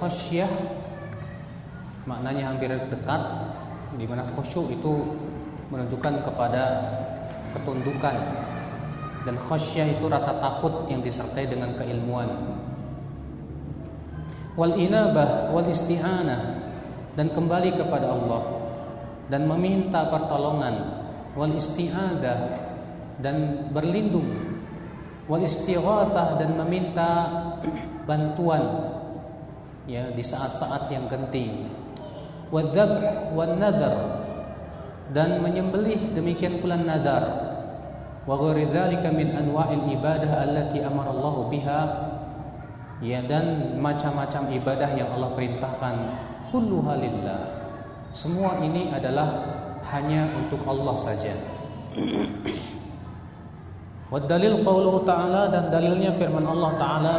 dan khasyah maknanya hampir dekat di mana khusyuk itu menunjukkan kepada ketundukan. Dan khasyah itu rasa takut yang disertai dengan keilmuan. Wal inabah wal isti'anah dan kembali kepada Allah dan meminta pertolongan. Wal isti'adah dan berlindung. Wal istighatsah dan meminta bantuan ya di saat-saat yang genting. Wadzabh wan nadar dan menyembelih demikian pula nadar wa ghairi min anwa'il ibadah allati amara Allah biha. Ya dan macam-macam ibadah yang Allah perintahkan. Kulluha lillah. Semua ini adalah hanya untuk Allah saja. Wadalil qauluhu ta'ala dan dalilnya firman Allah ta'ala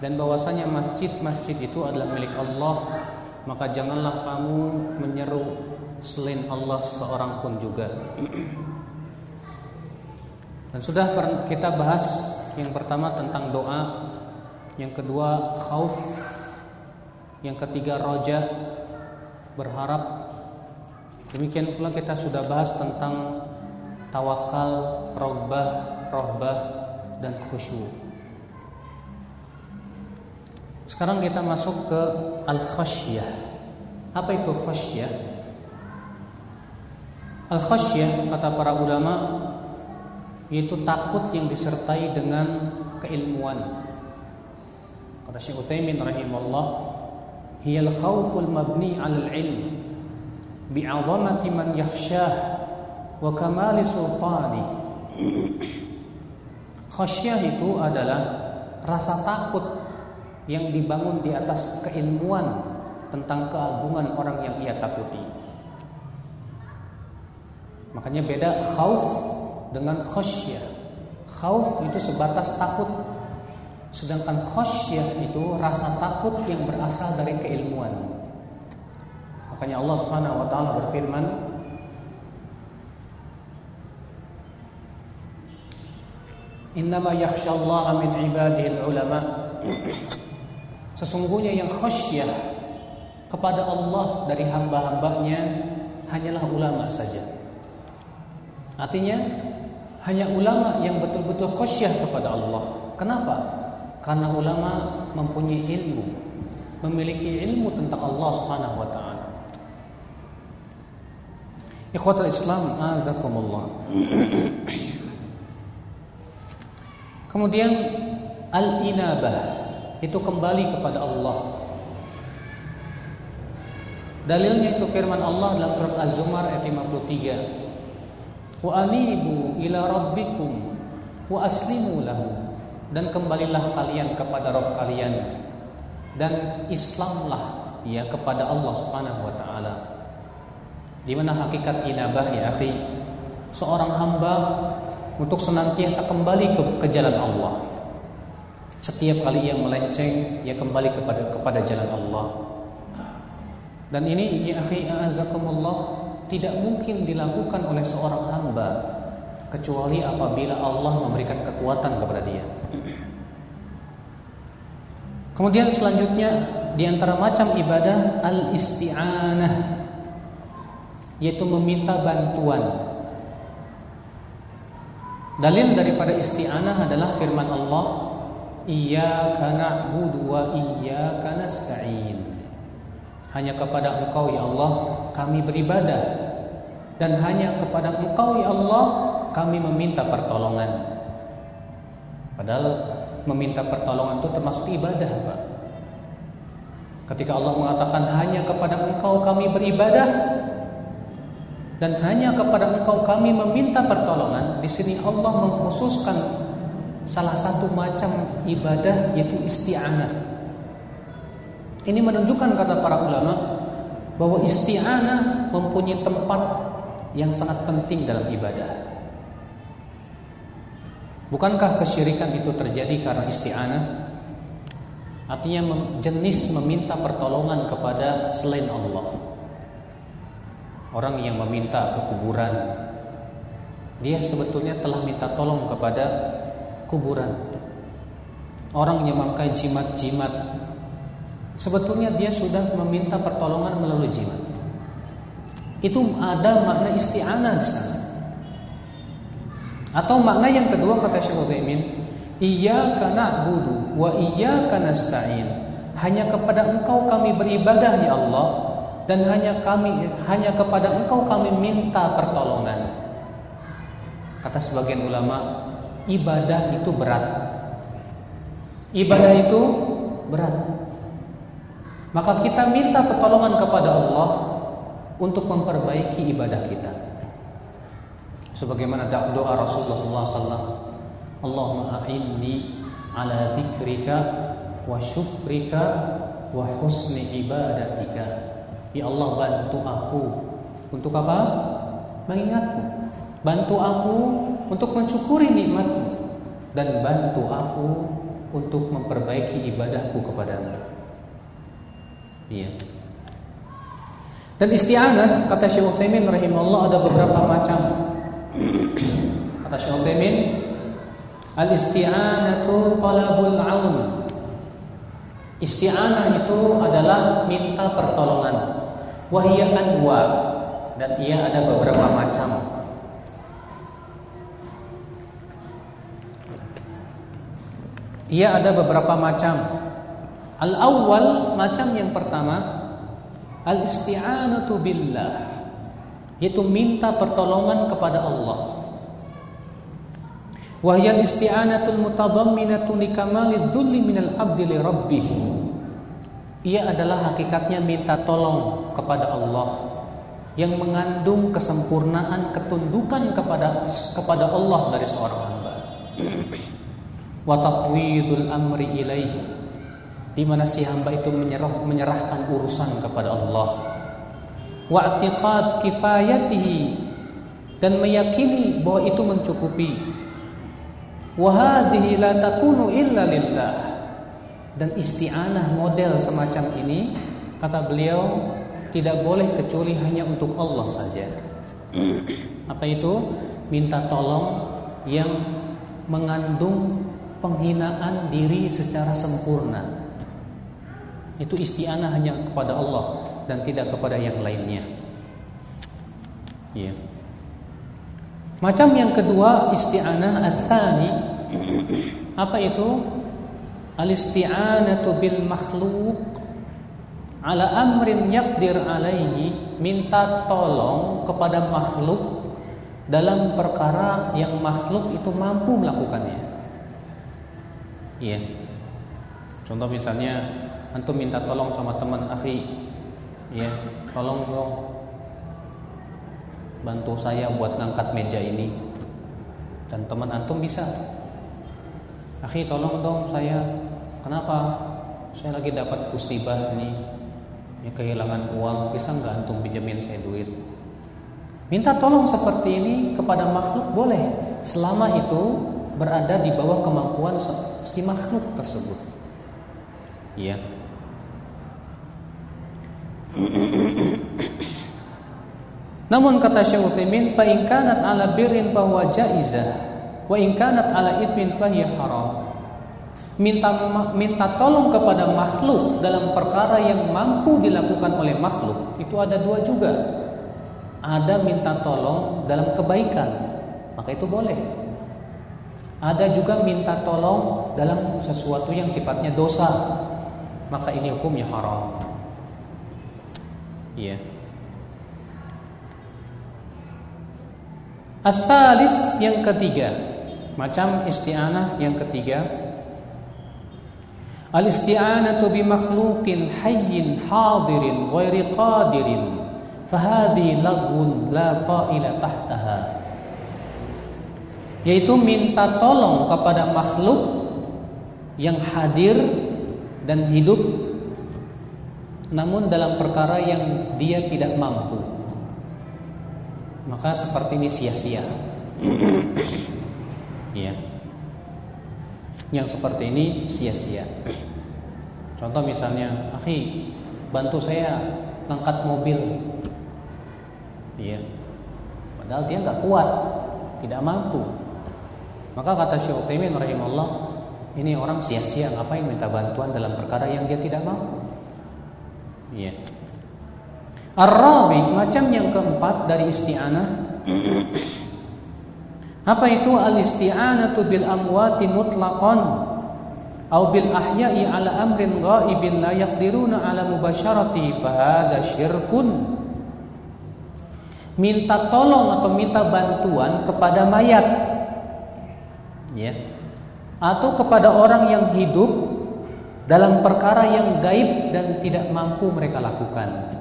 dan bahwasanya masjid-masjid itu adalah milik Allah maka janganlah kamu menyeru selain Allah seorang pun juga. Dan sudah kita bahas yang pertama tentang doa yang kedua khauf yang ketiga roja berharap. Demikian pula kita sudah bahas tentang tawakal, rohbah, rohbah dan khusyuk. Sekarang kita masuk ke al-khasyah. Apa itu khasyah? Al-khasyah kata para ulama yaitu takut yang disertai dengan keilmuan. Kata Syekh Utsaimin rahimahullah, "Hiyal khauful mabni 'alal 'ilm." bi'azamati man yakhshah wa kamali sultani. Khasyah itu adalah rasa takut yang dibangun di atas keilmuan tentang keagungan orang yang ia takuti. Makanya beda khauf dengan khasyah. Khauf itu sebatas takut. Sedangkan khasyah itu rasa takut yang berasal dari keilmuan. Makanya Allah Subhanahu wa taala berfirman Innama yakhsyallaha min ibadihi ulama Sesungguhnya yang khasyah kepada Allah dari hamba-hambanya hanyalah ulama saja. Artinya hanya ulama yang betul-betul khasyah kepada Allah. Kenapa? Karena ulama mempunyai ilmu, memiliki ilmu tentang Allah Subhanahu wa taala. Ikhwatul Islam azakumullah. Kemudian al-inabah itu kembali kepada Allah. Dalilnya itu firman Allah dalam surat Az-Zumar ayat 53. Wa anibu ila rabbikum wa aslimu lahu dan kembalilah kalian kepada Rabb kalian dan Islamlah ya kepada Allah Subhanahu wa taala. Di mana hakikat inabah ya akhi? Seorang hamba untuk senantiasa kembali ke, ke jalan Allah. Setiap kali ia melenceng, ia kembali kepada kepada jalan Allah. Dan ini ya akhi azakumullah tidak mungkin dilakukan oleh seorang hamba kecuali apabila Allah memberikan kekuatan kepada dia. Kemudian selanjutnya di antara macam ibadah al-isti'anah yaitu meminta bantuan Dalil daripada isti'anah adalah firman Allah, Iyyaka na'budu wa iyyaka nasta'in. Hanya kepada Engkau ya Allah kami beribadah dan hanya kepada Engkau ya Allah kami meminta pertolongan. Padahal meminta pertolongan itu termasuk ibadah, Pak. Ketika Allah mengatakan hanya kepada Engkau kami beribadah, dan hanya kepada Engkau kami meminta pertolongan. Di sini Allah mengkhususkan salah satu macam ibadah yaitu isti'anah. Ini menunjukkan kata para ulama bahwa isti'anah mempunyai tempat yang sangat penting dalam ibadah. Bukankah kesyirikan itu terjadi karena isti'anah? Artinya jenis meminta pertolongan kepada selain Allah. Orang yang meminta ke kuburan. Dia sebetulnya telah minta tolong kepada kuburan. Orang yang memakai jimat-jimat. Sebetulnya dia sudah meminta pertolongan melalui jimat. Itu ada makna isti'anah di sana. Atau makna yang kedua kata Syekh Utsaimin Iyyaka na'budu wa iyyaka nasta'in. Hanya kepada engkau kami beribadah ya Allah dan hanya kami hanya kepada engkau kami minta pertolongan. Kata sebagian ulama ibadah itu berat. Ibadah itu berat. Maka kita minta pertolongan kepada Allah untuk memperbaiki ibadah kita. Sebagaimana doa Rasulullah SAW Allahumma a'inni ala dzikrika wa syukrika wa husni ibadatika Ya Allah bantu aku. Untuk apa? Mengingatmu Bantu aku untuk mensyukuri nikmatmu. Dan bantu aku untuk memperbaiki ibadahku kepadamu. Iya. Dan isti'anah Kata Syekh Utsaimin rahimahullah ada beberapa macam. Kata Syekh Utsaimin Al-isti'anatu talabul aun. Isti'anah itu adalah minta pertolongan Wahia anwa dan ia ada beberapa macam. Ia ada beberapa macam. Al awal macam yang pertama al isti'anatu billah yaitu minta pertolongan kepada Allah. Wahya isti'anatul mutadamminatu likamali dzulli minal abdi li rabbih ia adalah hakikatnya minta tolong kepada Allah yang mengandung kesempurnaan ketundukan kepada kepada Allah dari seorang hamba. Wa tafwidul amri ilaih di mana si hamba itu menyerah, menyerahkan urusan kepada Allah. Wa i'tiqad kifayatihi dan meyakini bahwa itu mencukupi. Wa hadhihi la takunu illa lillah dan isti'anah model semacam ini kata beliau tidak boleh kecuali hanya untuk Allah saja. Apa itu? Minta tolong yang mengandung penghinaan diri secara sempurna. Itu isti'anah hanya kepada Allah dan tidak kepada yang lainnya. Ya. Macam yang kedua isti'anah asani apa itu? Al-isti'anatu bil makhluk ala amrin yakdir alaihi minta tolong kepada makhluk dalam perkara yang makhluk itu mampu melakukannya. Iya. Contoh misalnya antum minta tolong sama teman akhi, ya, tolong dong bantu saya buat ngangkat meja ini. Dan teman antum bisa. Akhi tolong dong saya Kenapa? Saya lagi dapat musibah ini, ya kehilangan uang, bisa nggak antum pinjemin saya duit? Minta tolong seperti ini kepada makhluk boleh, selama itu berada di bawah kemampuan si makhluk tersebut. Iya. Namun kata Syekh Utsaimin, fa in kanat ala birrin fa huwa jaizah wa in kanat ala ithmin fa hiya haram. Minta minta tolong kepada makhluk dalam perkara yang mampu dilakukan oleh makhluk itu ada dua juga. Ada minta tolong dalam kebaikan, maka itu boleh. Ada juga minta tolong dalam sesuatu yang sifatnya dosa, maka ini hukumnya haram. Iya. Yeah. Asalis yang ketiga, macam isti'anah yang ketiga. Ghairi qadirin fahadi lagun la ta'ila tahtaha. Yaitu minta tolong kepada makhluk yang hadir dan hidup namun dalam perkara yang dia tidak mampu maka seperti ini sia-sia. ya. Yang seperti ini sia-sia. Contoh misalnya, "Akhi, bantu saya ngangkat mobil." Iya. Padahal dia nggak kuat, tidak mampu. Maka kata Syekh Utsaimin rahimahullah, ini orang sia-sia ngapain minta bantuan dalam perkara yang dia tidak mampu. Iya. Ar-rabi macam yang keempat dari isti'anah Apa itu al-isti'anatu bil amwati mutlaqan? Atau bil ahya'i ala amrin ghaibin la yaqdiruna ala mubasharati fa hadha syirkun. Minta tolong atau minta bantuan kepada mayat. Ya. Atau kepada orang yang hidup dalam perkara yang gaib dan tidak mampu mereka lakukan.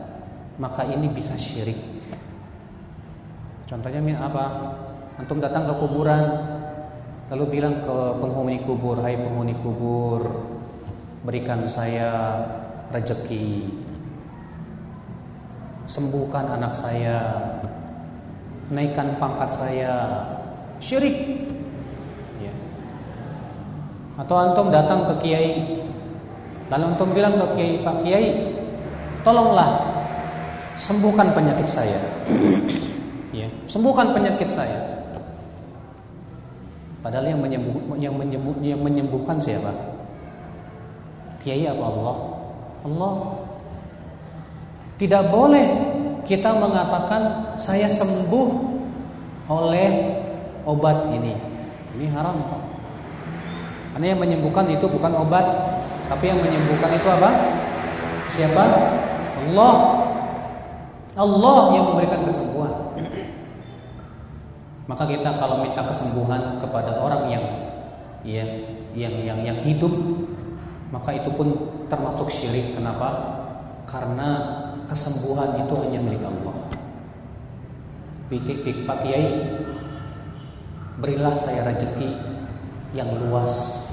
Maka ini bisa syirik. Contohnya apa? Antum datang ke kuburan lalu bilang ke penghuni kubur, "Hai penghuni kubur, berikan saya rezeki. Sembuhkan anak saya. Naikkan pangkat saya." Syirik. Ya. Atau antum datang ke kiai Lalu antum bilang ke kiai, "Pak Kiai, tolonglah sembuhkan penyakit saya. ya, sembuhkan penyakit saya. Padahal yang menyembuh, yang menyembuh, yang menyembuhkan siapa? Kiai apa Allah? Allah. Tidak boleh kita mengatakan saya sembuh oleh obat ini. Ini haram. Karena yang menyembuhkan itu bukan obat, tapi yang menyembuhkan itu apa? Siapa? Allah. Allah yang memberikan kesembuhan. Maka kita kalau minta kesembuhan kepada orang yang ya, yang yang yang hidup, maka itu pun termasuk syirik. Kenapa? Karena kesembuhan itu hanya milik Allah. Pikir Pak Kiai, berilah saya rezeki yang luas.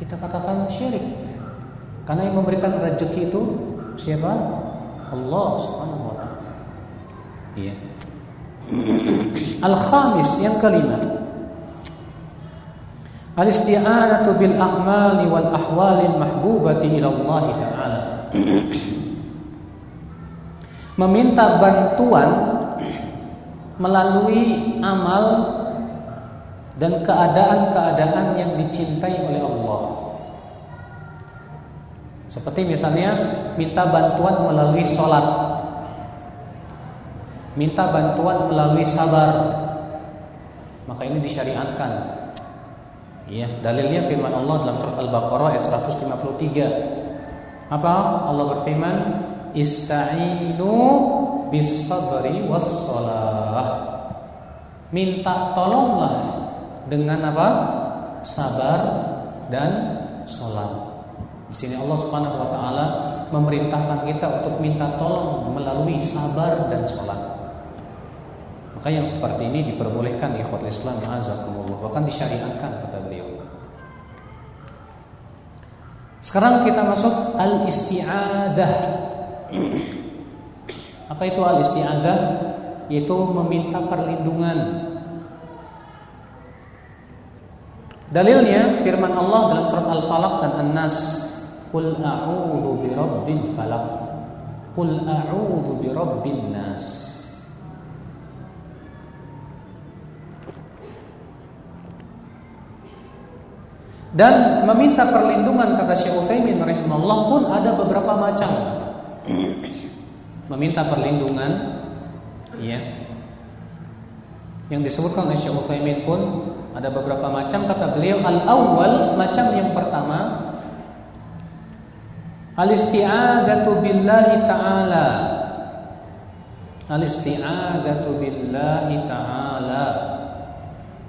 Kita katakan syirik. Karena yang memberikan rezeki itu siapa? Allah Subhanahu wa taala. Iya. Al-khamis yang kelima. Al-isti'anatu bil a'mali wal ahwalil mahbubati ila Allah taala. Meminta bantuan melalui amal dan keadaan-keadaan yang dicintai oleh Allah. Seperti misalnya minta bantuan melalui sholat Minta bantuan melalui sabar Maka ini disyariatkan Ya, dalilnya firman Allah dalam surat Al-Baqarah ayat 153. Apa? Allah berfirman, "Ista'inu bis sabri was Minta tolonglah dengan apa? Sabar dan sholat. Di sini Allah Subhanahu wa taala memerintahkan kita untuk minta tolong melalui sabar dan sholat. Maka yang seperti ini diperbolehkan ikhwat Islam azakumullah bahkan disyariatkan kata beliau. Sekarang kita masuk al-isti'adah. Apa itu al-isti'adah? Yaitu meminta perlindungan. Dalilnya firman Allah dalam surat Al-Falaq dan An-Nas, "Qul a'udzu birabbil falaq." Qul a'udzu birabbin nas. Dan meminta perlindungan kata Syekh Utsaimin rahimahullah pun ada beberapa macam. meminta perlindungan ya. Yang disebutkan oleh Syekh Utsaimin pun ada beberapa macam kata beliau al-awwal macam yang pertama al-isti'adzatu billahi ta'ala al-isti'adzatu billahi ta'ala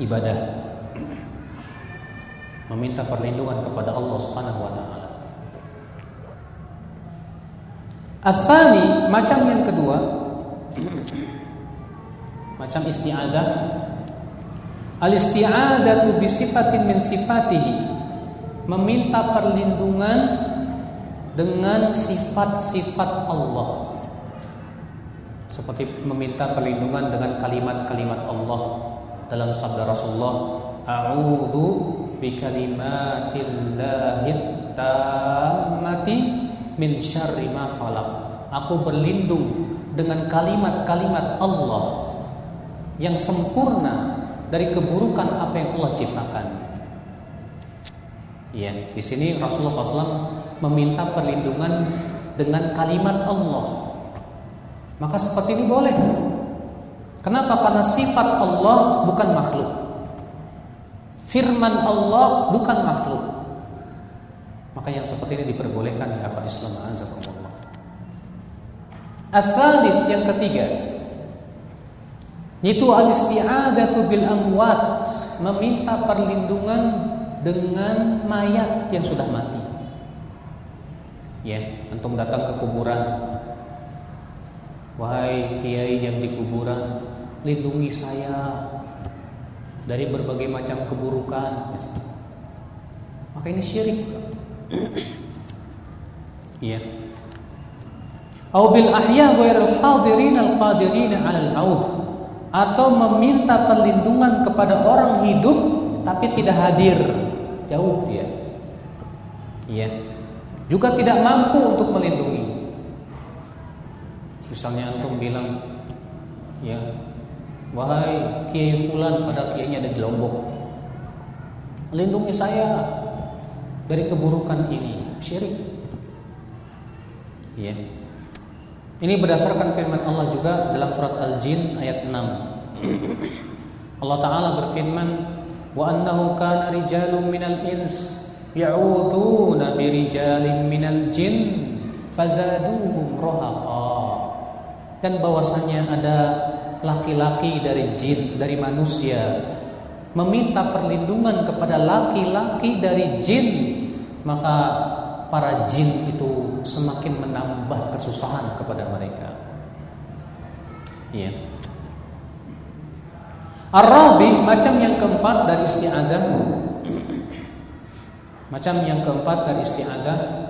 ibadah. Meminta perlindungan kepada Allah Subhanahu wa taala. Asani macam yang kedua macam isti'adah Al-isti'adatu bi sifatin min sifatihi meminta perlindungan dengan sifat-sifat Allah. Seperti meminta perlindungan dengan kalimat-kalimat Allah dalam sabda Rasulullah a'udzu bikalimatillahi tammati min syarri ma khalaq aku berlindung dengan kalimat-kalimat Allah yang sempurna dari keburukan apa yang Allah ciptakan. Iya, di sini Rasulullah SAW meminta perlindungan dengan kalimat Allah. Maka seperti ini boleh. Kenapa? Karena sifat Allah bukan makhluk. Firman Allah bukan makhluk. Maka yang seperti ini diperbolehkan di akal Islam azakumullah. Asalif yang ketiga yaitu al-isti'adatu bil amwat, meminta perlindungan dengan mayat yang sudah mati. Ya, antum datang ke kuburan. Wahai kiai yang di kuburan, lindungi saya dari berbagai macam keburukan. Maka ini syirik. Iya. Au bil ahya ghairil hadirin al qadirin al atau meminta perlindungan kepada orang hidup tapi tidak hadir. Jauh dia. Iya. Juga tidak mampu untuk melindungi. Misalnya antum bilang ya Wahai Kiai Fulan pada kiainya ada di Lombok. Lindungi saya Dari keburukan ini. Syirik. Ya Ini berdasarkan firman Allah juga Dalam surat Al-Jin ayat 6 Allah Ta'ala berfirman Wa annahu kana rijalun minal ins Ya'udhuna birijalin minal jin Fazaduhum rohaqa Dan bahwasanya ada laki-laki dari jin, dari manusia meminta perlindungan kepada laki-laki dari jin, maka para jin itu semakin menambah kesusahan kepada mereka. Iya. Arabi macam yang keempat dari isti'adah Macam yang keempat dari isti'adah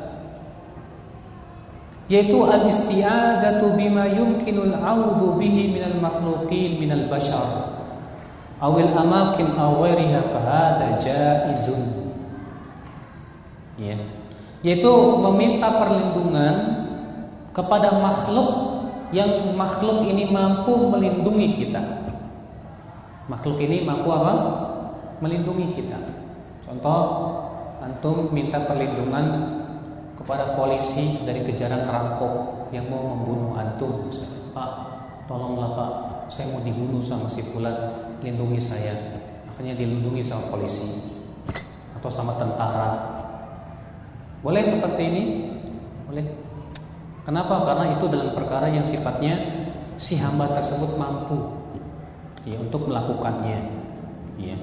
yaitu al-isti'adzatu bima yumkinul 'audhu bihi minal makhluqin minal bashar awil amakin aw ghairiha fahada jaizun. Ya. Yaitu meminta perlindungan kepada makhluk yang makhluk ini mampu melindungi kita. Makhluk ini mampu apa? Melindungi kita. Contoh antum minta perlindungan kepada polisi dari kejaran perampok yang mau membunuh antum. Pak, tolonglah Pak, saya mau dibunuh sama si Fulan, lindungi saya. Akhirnya dilindungi sama polisi atau sama tentara. Boleh seperti ini? Boleh. Kenapa? Karena itu dalam perkara yang sifatnya si hamba tersebut mampu ya untuk melakukannya. Ya.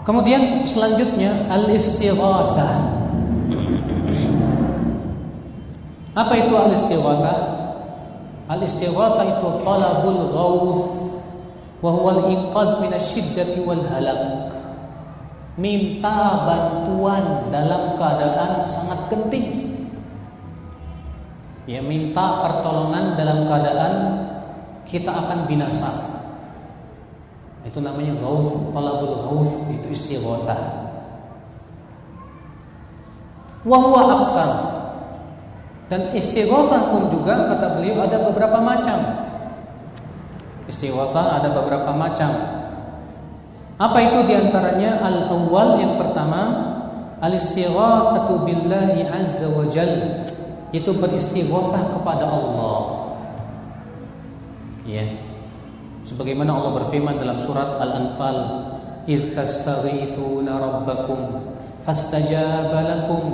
Kemudian selanjutnya al-istighatsah. Apa itu al-istighatsah? Al-istighatsah itu talabul ghauth wa huwa al-inqadh min asy-syiddati wal halak. Minta bantuan dalam keadaan sangat genting. Ya minta pertolongan dalam keadaan kita akan binasa. Itu namanya ghauth, talabul ghauth itu istighatsah. Wa huwa aqsam. Dan istighatsah pun juga kata beliau ada beberapa macam. Istighatsah ada beberapa macam. Apa itu di antaranya? Al-awwal yang pertama al-istighatsatu billahi azza wa jalla itu beristighatsah kepada Allah. Ya. Sebagaimana Allah berfirman dalam surat Al-Anfal, "Idz tastaghithuna rabbakum fastajaba lakum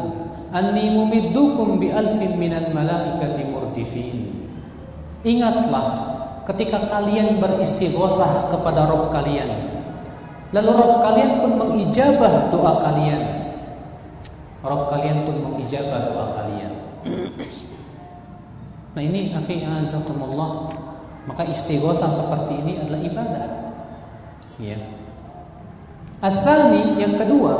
anni mumiddukum bi alfin minal malaikati murdifin." Ingatlah ketika kalian beristighatsah kepada Rabb kalian. Lalu Rabb kalian pun mengijabah doa kalian. Rabb kalian pun mengijabah doa kalian. Nah ini akhi azakumullah maka istighothah seperti ini adalah ibadah. Ya. Asal yang kedua,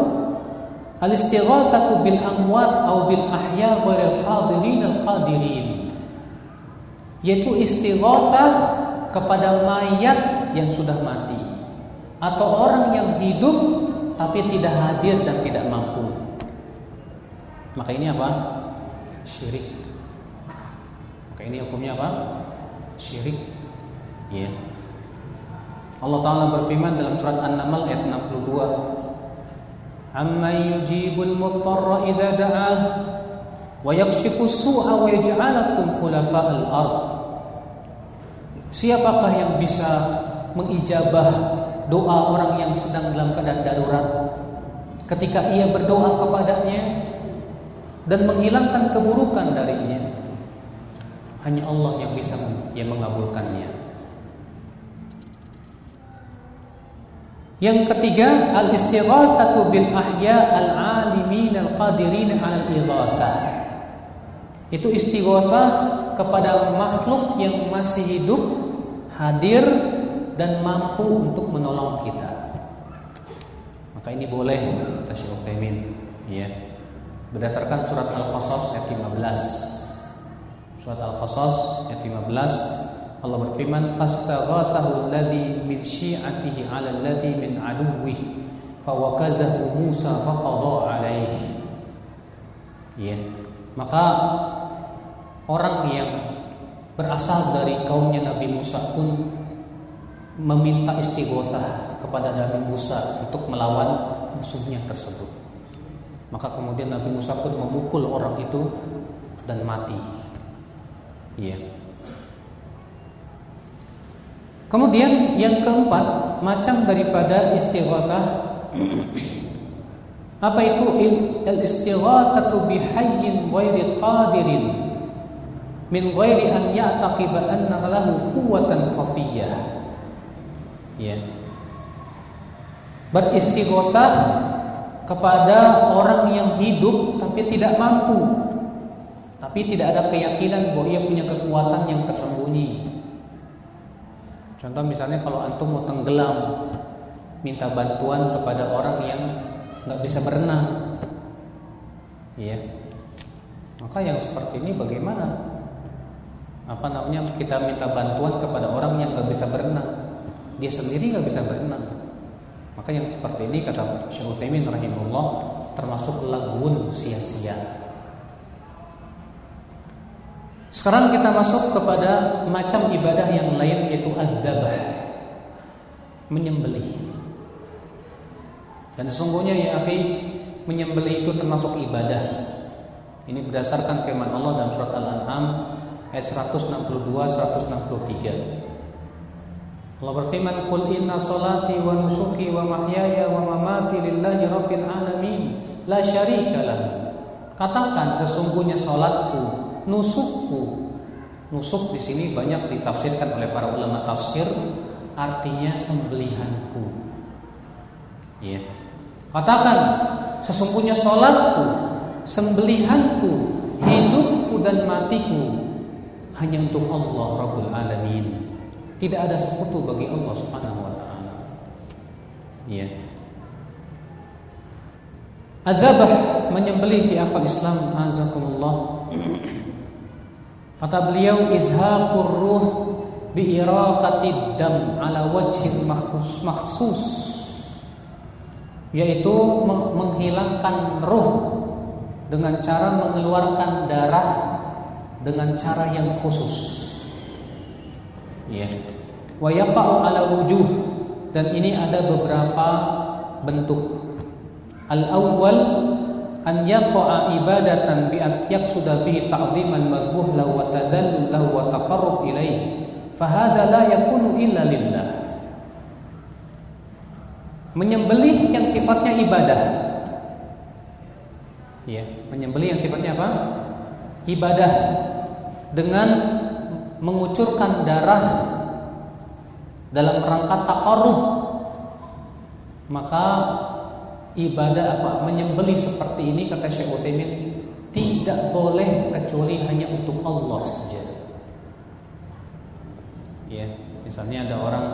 al-istighatsatu bil amwat atau bil ahya ghairil hadirin al qadirin. Yaitu istighatsah kepada mayat yang sudah mati atau orang yang hidup tapi tidak hadir dan tidak mampu. Maka ini apa? Syirik. Maka ini hukumnya apa? Syirik. Ya. Allah Ta'ala berfirman dalam surat An-Naml ayat 62 Amma yujibul muttarra idha da'ah Wa yakshifu su'a wa yaj'alakum khulafa'al ard. Siapakah yang bisa mengijabah doa orang yang sedang dalam keadaan darurat Ketika ia berdoa kepadanya Dan menghilangkan keburukan darinya? Hanya Allah yang bisa yang mengabulkannya Yang ketiga, al-istighatsatu bil ahya al-alimin al-qadirin al-ighatsah. Itu istighatsah kepada makhluk yang masih hidup, hadir dan mampu untuk menolong kita. Maka ini boleh kata Syekh ya. Berdasarkan surat Al-Qasas ayat 15. Surat Al-Qasas ayat 15 Allah berfirman fastaghathahu alladhi min syi'atihi 'ala alladhi min aduwwihi fawakazahu Musa faqadha 'alaihi ya. Maka orang yang berasal dari kaumnya Nabi Musa pun meminta istighothah kepada Nabi Musa untuk melawan musuhnya tersebut. Maka kemudian Nabi Musa pun memukul orang itu dan mati. Ya Kemudian yang keempat macam daripada istighatsah apa itu al istighatsatu bi hayyin ghairi qadirin? Min ghairi an ya'taqiba anna lahu quwwatan khafiyyah ya. Beristighatsah kepada orang yang hidup tapi tidak mampu. Tapi tidak ada keyakinan bahwa ia punya kekuatan yang tersembunyi Contoh misalnya kalau antum mau tenggelam, minta bantuan kepada orang yang nggak bisa berenang, ya. Maka yang seperti ini bagaimana? Apa namanya kita minta bantuan kepada orang yang nggak bisa berenang, dia sendiri nggak bisa berenang. Maka yang seperti ini kata Syekh Utsaimin rahimahullah termasuk lagun sia-sia. Sekarang kita masuk kepada macam ibadah yang lain yaitu adzabah. Menyembelih. Dan sesungguhnya ya akhi, menyembelih itu termasuk ibadah. Ini berdasarkan firman Allah dalam surat Al-An'am ayat 162 163. Allah berfirman, "Qul inna salati wa nusuki wa mahyaya wa mamati lillahi rabbil alamin, la syarika Katakan sesungguhnya salatku nusukku. Nusuk di sini banyak ditafsirkan oleh para ulama tafsir artinya sembelihanku. Ya. Katakan, sesungguhnya sholatku, sembelihanku, hidupku dan matiku hanya untuk Allah Rabbul Alamin. Tidak ada sekutu bagi Allah Subhanahu wa taala. Iya. Adzabah menyembelih di akhir Islam azakumullah. Kata beliau izhaqur ruh bi iraqatid dam ala wajhin makhsus makhsus yaitu menghilangkan ruh dengan cara mengeluarkan darah dengan cara yang khusus. Ya. Wa yaqa'u ala wujuh dan ini ada beberapa bentuk. Al-awwal an yaqa'a ibadatan bi an yaqsuda bihi ta'dhiman madbuh lahu wa tadallul lahu wa taqarrub ilaihi. Fahada la yakunu illa lillah. Menyembelih yang sifatnya ibadah. Ya, menyembelih yang sifatnya apa? Ibadah dengan mengucurkan darah dalam rangka takarub maka ibadah apa menyembelih seperti ini kata Syekh Utsaimin tidak boleh kecuali hanya untuk Allah saja. Ya, misalnya ada orang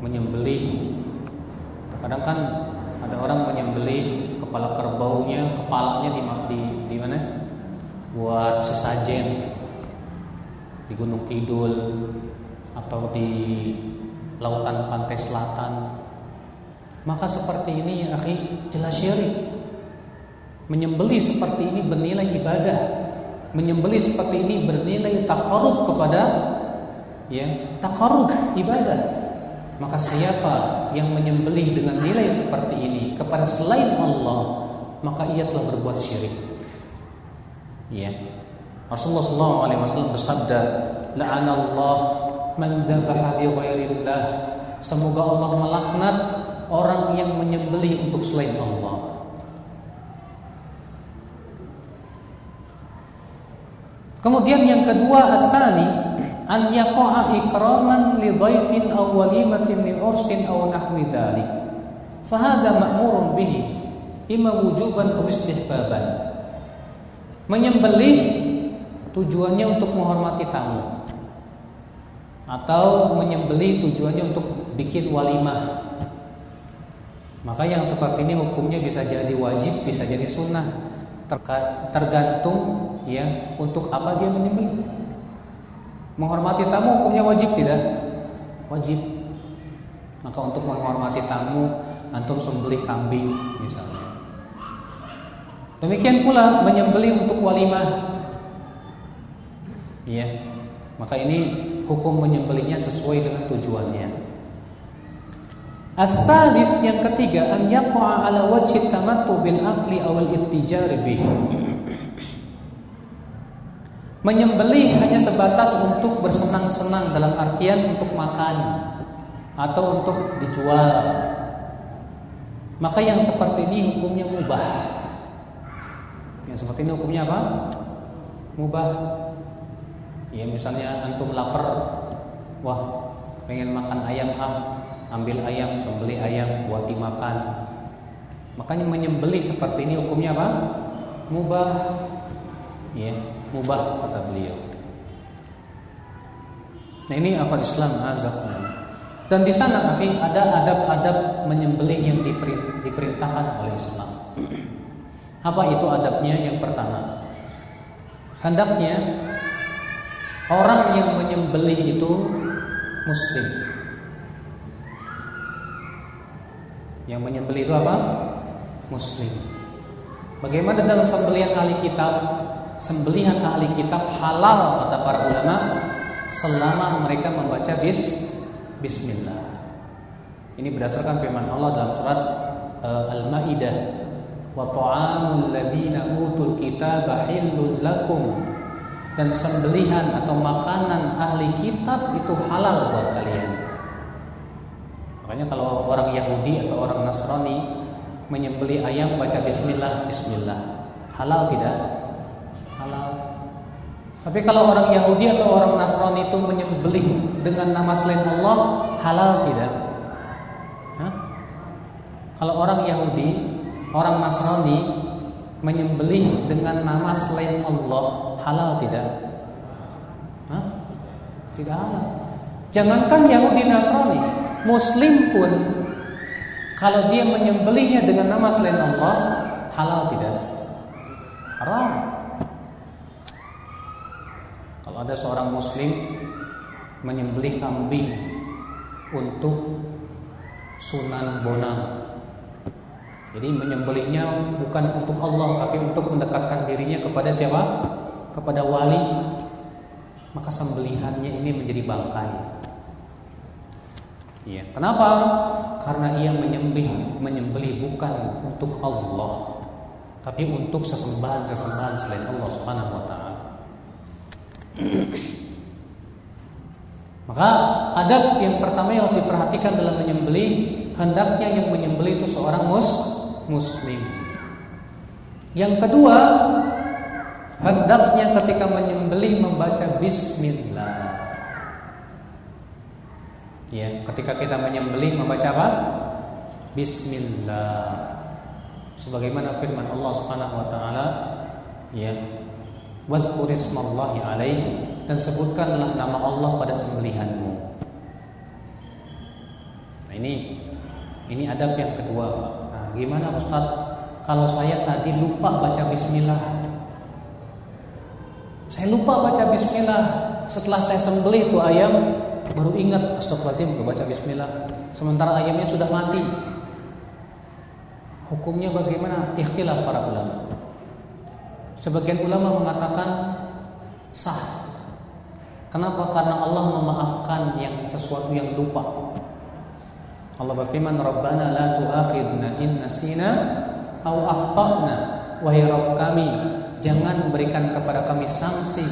menyembelih kadang kan ada orang menyembelih kepala kerbaunya, kepalanya di di, di mana? buat sesajen di Gunung Kidul atau di lautan pantai selatan maka seperti ini ya akhi jelas syirik menyembeli seperti ini bernilai ibadah. Menyembeli seperti ini bernilai takarub kepada ya takarub ibadah. Maka siapa yang menyembelih dengan nilai seperti ini kepada selain Allah maka ia telah berbuat syirik. Ya. Rasulullah SAW bersabda, "La'anallah man dzabaha bi ghairillah." Semoga Allah melaknat orang yang menyembelih untuk selain Allah. Kemudian yang kedua asani an yaqa'a ikraman li dhaifin aw walimatin li ursin aw nahwi dhalik. Fahadha ma'murun bihi imma wujuban aw istihbaban. Menyembelih tujuannya untuk menghormati tamu atau menyembeli tujuannya untuk bikin walimah maka yang seperti ini hukumnya bisa jadi wajib bisa jadi sunnah. Tergantung ya untuk apa dia menyembeli menghormati tamu hukumnya wajib tidak? Wajib. Maka untuk menghormati tamu antum sembelih kambing misalnya. Demikian pula menyembeli untuk walimah. Ya. Maka ini hukum menyembelihnya sesuai dengan tujuannya. As-salis yang ketiga an yaqa'a ala wajhi tamattu bil aqli aw al ittijar bih. Menyembelih hanya sebatas untuk bersenang-senang dalam artian untuk makan atau untuk dijual. Maka yang seperti ini hukumnya mubah. Yang seperti ini hukumnya apa? Mubah ya misalnya antum lapar wah pengen makan ayam ah ambil ayam sembeli ayam buat dimakan. Makanya menyembeli seperti ini hukumnya apa? Mubah. Ya mubah kata beliau. Nah ini apa Islam azab dan di sana tapi ada adab-adab menyembelih yang diperintahkan oleh Islam. Apa itu adabnya? Yang pertama hendaknya Orang yang menyembelih itu muslim. Yang menyembelih itu apa? Muslim. Bagaimana dengan sembelihan ahli kitab? Sembelihan ahli kitab halal kata para ulama selama mereka membaca bis bismillah. Ini berdasarkan firman Allah dalam surat uh, Al-Maidah. Wa ta'amul ladzina utul kitaba hillul lakum dan sembelihan atau makanan ahli kitab itu halal buat kalian. Makanya kalau orang Yahudi atau orang Nasrani menyembeli ayam baca bismillah bismillah. Halal tidak? Halal. Tapi kalau orang Yahudi atau orang Nasrani itu menyembelih dengan nama selain Allah, halal tidak? Hah? Kalau orang Yahudi, orang Nasrani menyembelih dengan nama selain Allah, halal tidak? Hah? Tidak halal. Jangankan Yahudi Nasrani, Muslim pun kalau dia menyembelihnya dengan nama selain Allah, halal tidak? Haram. Kalau ada seorang Muslim menyembelih kambing untuk Sunan Bonang jadi menyembelihnya bukan untuk Allah tapi untuk mendekatkan dirinya kepada siapa? Kepada wali. Maka sembelihannya ini menjadi bangkai. Iya. Kenapa? Karena ia menyembelih menyembelih bukan untuk Allah, tapi untuk sesembahan-sesembahan selain Allah Subhanahu wa taala. Maka adab yang pertama yang harus diperhatikan dalam menyembelih hendaknya yang menyembelih itu seorang mus muslim. Yang kedua, hendaknya ketika menyembelih membaca bismillah. Ya, ketika kita menyembelih membaca apa? Bismillah. Sebagaimana firman Allah Subhanahu wa taala, ya. Wadhkur ismallahi alaihi dan sebutkanlah nama Allah pada sembelihanmu. Nah, ini ini adab yang kedua. Gimana Ustaz kalau saya tadi lupa baca bismillah? Saya lupa baca bismillah. Setelah saya sembelih itu ayam baru ingat astagfirullahaladzim baca bismillah. Sementara ayamnya sudah mati. Hukumnya bagaimana? Ikhtilaf para ulama. Sebagian ulama mengatakan sah. Kenapa? Karena Allah memaafkan yang sesuatu yang lupa. Allah berfirman Rabbana la tu'akhidna in nasina au akhtana wahai Rabb kami jangan berikan kepada kami sanksi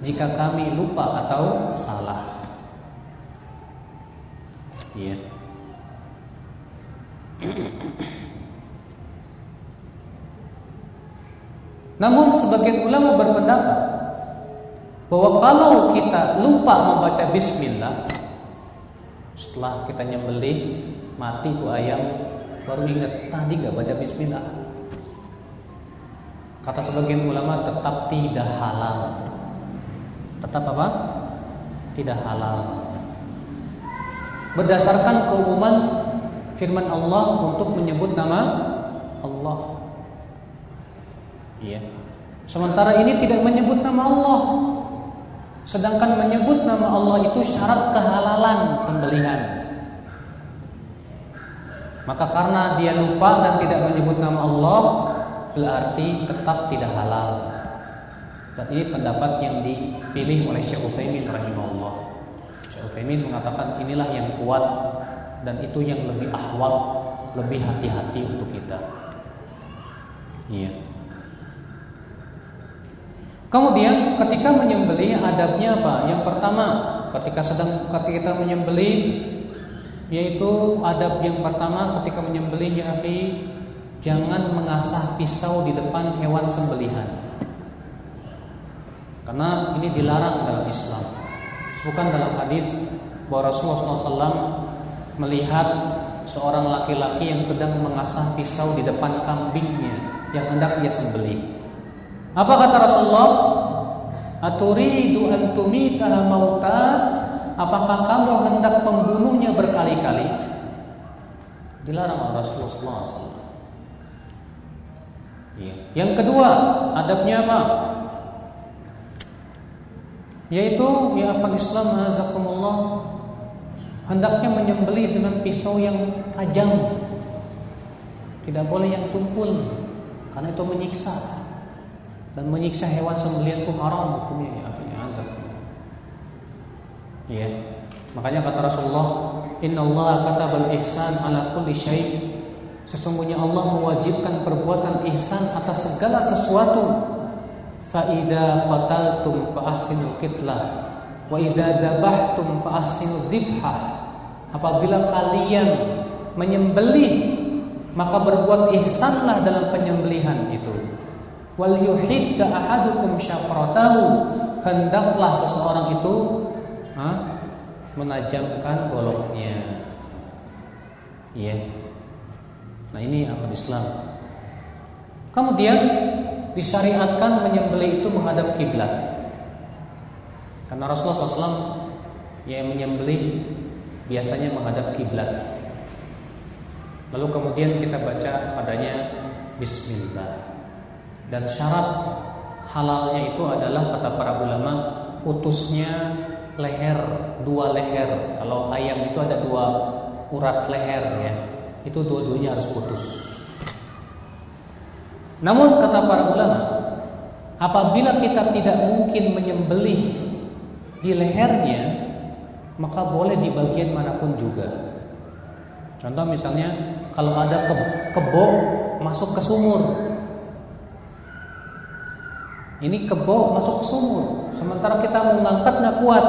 jika kami lupa atau salah iya. Namun sebagian ulama berpendapat bahwa kalau kita lupa membaca bismillah setelah kita nyembelih mati tuh ayam baru ingat tadi nggak baca bismillah. Kata sebagian ulama tetap tidak halal. Tetap apa? Tidak halal berdasarkan keumuman firman Allah untuk menyebut nama Allah iya sementara ini tidak menyebut nama Allah Sedangkan menyebut nama Allah itu syarat kehalalan sembelihan. Maka karena dia lupa dan tidak menyebut nama Allah, berarti tetap tidak halal. Dan ini pendapat yang dipilih oleh Syekh Utsaimin rahimahullah. Utsaimin mengatakan inilah yang kuat dan itu yang lebih ahwal, lebih hati-hati untuk kita. Iya. Kemudian ketika menyembelih adabnya apa? Yang pertama, ketika sedang ketika kita menyembelih yaitu adab yang pertama ketika menyembelih ya akhi, jangan mengasah pisau di depan hewan sembelihan. Karena ini dilarang dalam Islam. Bukan dalam hadis bahwa Rasulullah SAW melihat seorang laki-laki yang sedang mengasah pisau di depan kambingnya yang hendak dia sembelih. Apa kata Rasulullah? Aturidu tumitaha mauta? Apakah kamu hendak membunuhnya berkali-kali? Dilarang oleh Rasulullah SAW. Ya. Yang kedua, adabnya apa? Yaitu ya Islam azakumullah hendaknya menyembelih dengan pisau yang tajam. Tidak boleh yang tumpul karena itu menyiksa dan menyiksa hewan sembelihan pun haram hukumnya ya akhirnya azab. Ya. Makanya kata Rasulullah, "Inna Allah katabal ihsan ala kulli syai." Sesungguhnya Allah mewajibkan perbuatan ihsan atas segala sesuatu. Fa idza qataltum fa ahsinul qitlah wa idza dabahtum fa ahsinul dzibhah. Apabila kalian menyembelih maka berbuat ihsanlah dalam penyembelihan itu wal yuhidda ahadukum syafratahu hendaklah seseorang itu ha, menajamkan goloknya ya Nah ini akal Islam. Kemudian disyariatkan menyembelih itu menghadap kiblat. Karena Rasulullah SAW yang menyembelih biasanya menghadap kiblat. Lalu kemudian kita baca padanya Bismillah. Dan syarat halalnya itu adalah kata para ulama putusnya leher dua leher. Kalau ayam itu ada dua urat leher ya, itu dua-duanya harus putus. Namun kata para ulama, apabila kita tidak mungkin menyembelih di lehernya, maka boleh di bagian mana pun juga. Contoh misalnya kalau ada kebo masuk ke sumur. Ini kebo masuk ke sumur, sementara kita mengangkat nggak kuat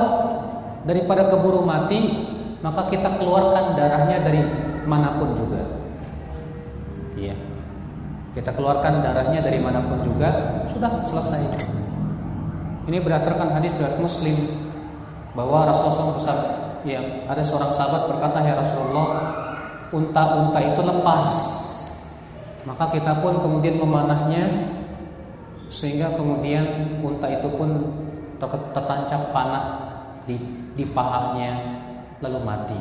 daripada keburu mati, maka kita keluarkan darahnya dari mana pun juga. Iya. Kita keluarkan darahnya dari mana pun juga, sudah selesai. Ini berdasarkan hadis riwayat Muslim bahwa Rasulullah SAW ya ada seorang sahabat berkata ya Rasulullah unta-unta itu lepas. Maka kita pun kemudian memanahnya sehingga kemudian unta itu pun tertancap panah di di pahanya lalu mati.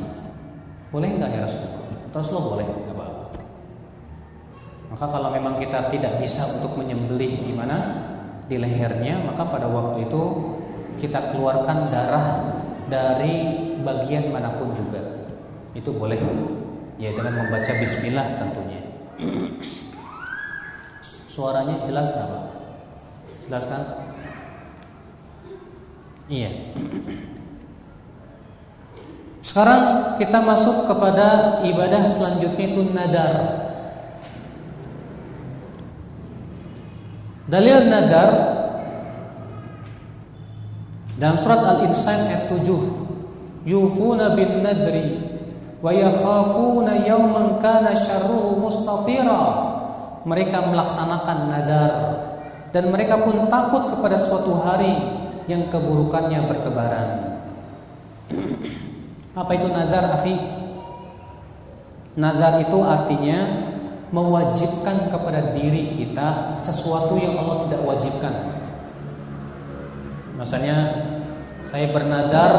Boleh nggak ya Rasulullah? Rasulullah boleh maka kalau memang kita tidak bisa untuk menyembelih di mana di lehernya, maka pada waktu itu kita keluarkan darah dari bagian mana pun juga. Itu boleh ya dengan membaca bismillah tentunya. Suaranya jelas nggak Pak? Jelas kan? Iya. Sekarang kita masuk kepada ibadah selanjutnya itu nadar. Dalil nadar dalam surat Al-Insan ayat 7 yufuna bin nadri wa yakhafuna yawman kana syarruhu mustatira. Mereka melaksanakan nadar dan mereka pun takut kepada suatu hari yang keburukannya bertebaran. Apa itu nazar akhi? Nazar itu artinya mewajibkan kepada diri kita sesuatu yang Allah tidak wajibkan. Misalnya saya bernadar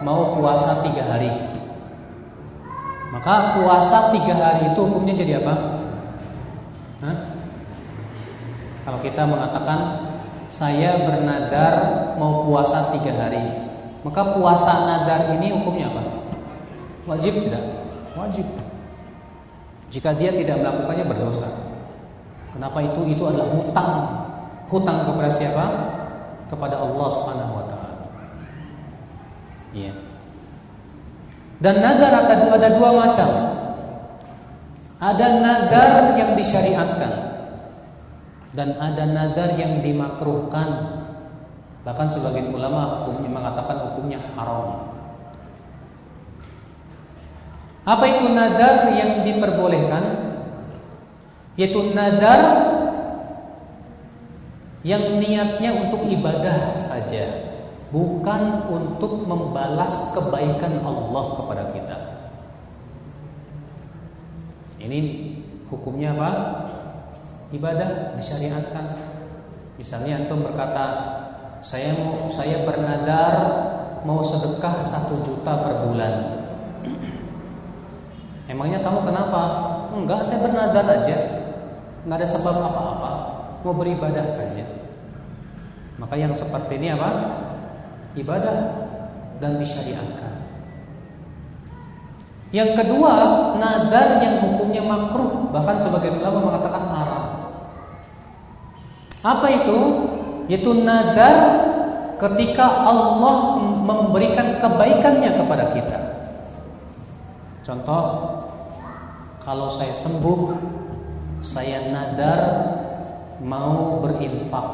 mau puasa tiga hari, maka puasa tiga hari itu hukumnya jadi apa? Hah? Kalau kita mengatakan saya bernadar mau puasa tiga hari, maka puasa nadar ini hukumnya apa? Wajib tidak? Wajib. Jika dia tidak melakukannya berdosa. Kenapa itu? Itu adalah hutang. Hutang kepada siapa? Kepada Allah Subhanahu wa taala. Iya. Dan nazar ada, dua macam. Ada nazar yang disyariatkan dan ada nazar yang dimakruhkan. Bahkan sebagian ulama hukumnya mengatakan hukumnya haram. Apa itu nadar yang diperbolehkan? Yaitu nadar yang niatnya untuk ibadah saja, bukan untuk membalas kebaikan Allah kepada kita. Ini hukumnya apa? Ibadah disyariatkan. Misalnya antum berkata, saya mau saya bernadar mau sedekah satu juta per bulan. Emangnya kamu kenapa? Enggak, saya bernadar aja. Enggak ada sebab apa-apa. Mau beribadah saja. Maka yang seperti ini apa? Ibadah dan disyariatkan. Yang kedua, nadar yang hukumnya makruh, bahkan sebagian ulama mengatakan haram. Apa itu? Yaitu nadar ketika Allah memberikan kebaikannya kepada kita. Contoh, kalau saya sembuh, saya nadar mau berinfak.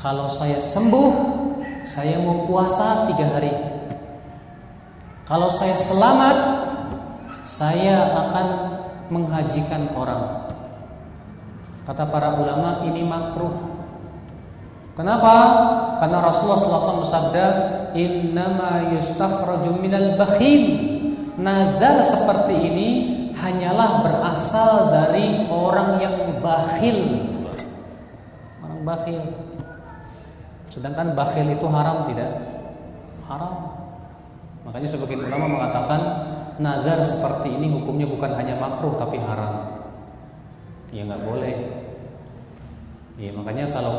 Kalau saya sembuh, saya mau puasa tiga hari. Kalau saya selamat, saya akan menghajikan orang. Kata para ulama ini makruh. Kenapa? Karena Rasulullah SAW bersabda, "Innama yustakhraju minal bakhil." Nazar seperti ini hanyalah berasal dari orang yang bakhil. Orang bakhil. Sedangkan bakhil itu haram tidak? Haram. Makanya sebagian ulama mengatakan nazar seperti ini hukumnya bukan hanya makruh tapi haram. Ya nggak boleh. Ya makanya kalau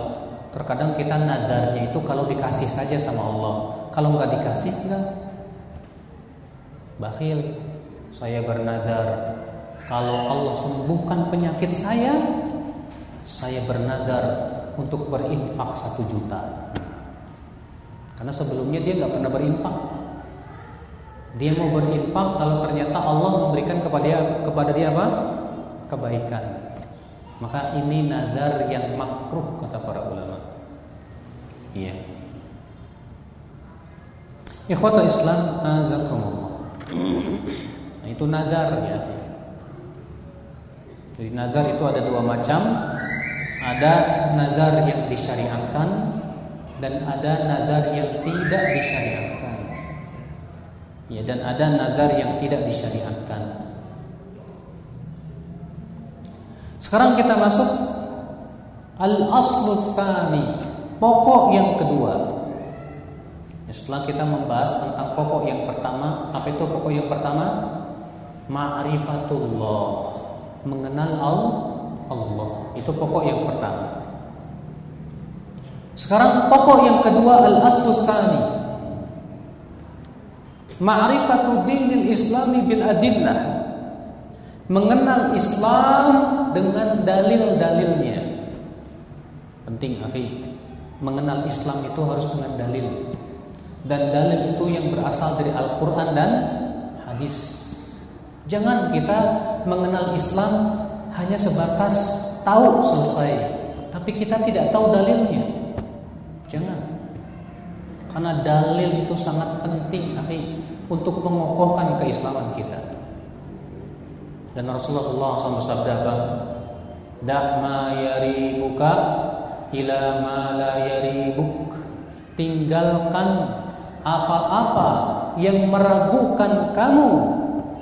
terkadang kita nadarnya itu kalau dikasih saja sama Allah. Kalau nggak dikasih enggak. Bakhil. Saya bernadar kalau Allah sembuhkan penyakit saya, saya bernadar untuk berinfak satu juta. Karena sebelumnya dia nggak pernah berinfak. Dia mau berinfak kalau ternyata Allah memberikan kepada dia, kepada dia apa? Kebaikan. Maka ini nadar yang makruh kata para ulama. Iya. Ikhwata Islam azakumullah. Nah, itu nadar ya. Jadi nadar itu ada dua macam. Ada nadar yang disyariatkan dan ada nadar yang tidak disyariatkan. Ya, dan ada nadar yang tidak disyariatkan. Sekarang kita masuk al-aslu tsani, pokok yang kedua. Ya, setelah kita membahas tentang pokok yang pertama, apa itu pokok yang pertama? Ma'rifatullah, mengenal Allah. Itu pokok yang pertama. Sekarang pokok yang kedua al-aslu tsani. Ma'rifatu dinil islami bil adillah. Mengenal Islam dengan dalil-dalilnya. Penting, akhi. Mengenal Islam itu harus dengan dalil. Dan dalil itu yang berasal dari Al-Qur'an dan hadis. Jangan kita mengenal Islam hanya sebatas tahu selesai, tapi kita tidak tahu dalilnya. Jangan. Karena dalil itu sangat penting, akhi, untuk mengokohkan keislaman kita. Dan Rasulullah SAW bersabda apa? Da' ma yaribuka ila ma la yaribuk. Tinggalkan apa-apa yang meragukan kamu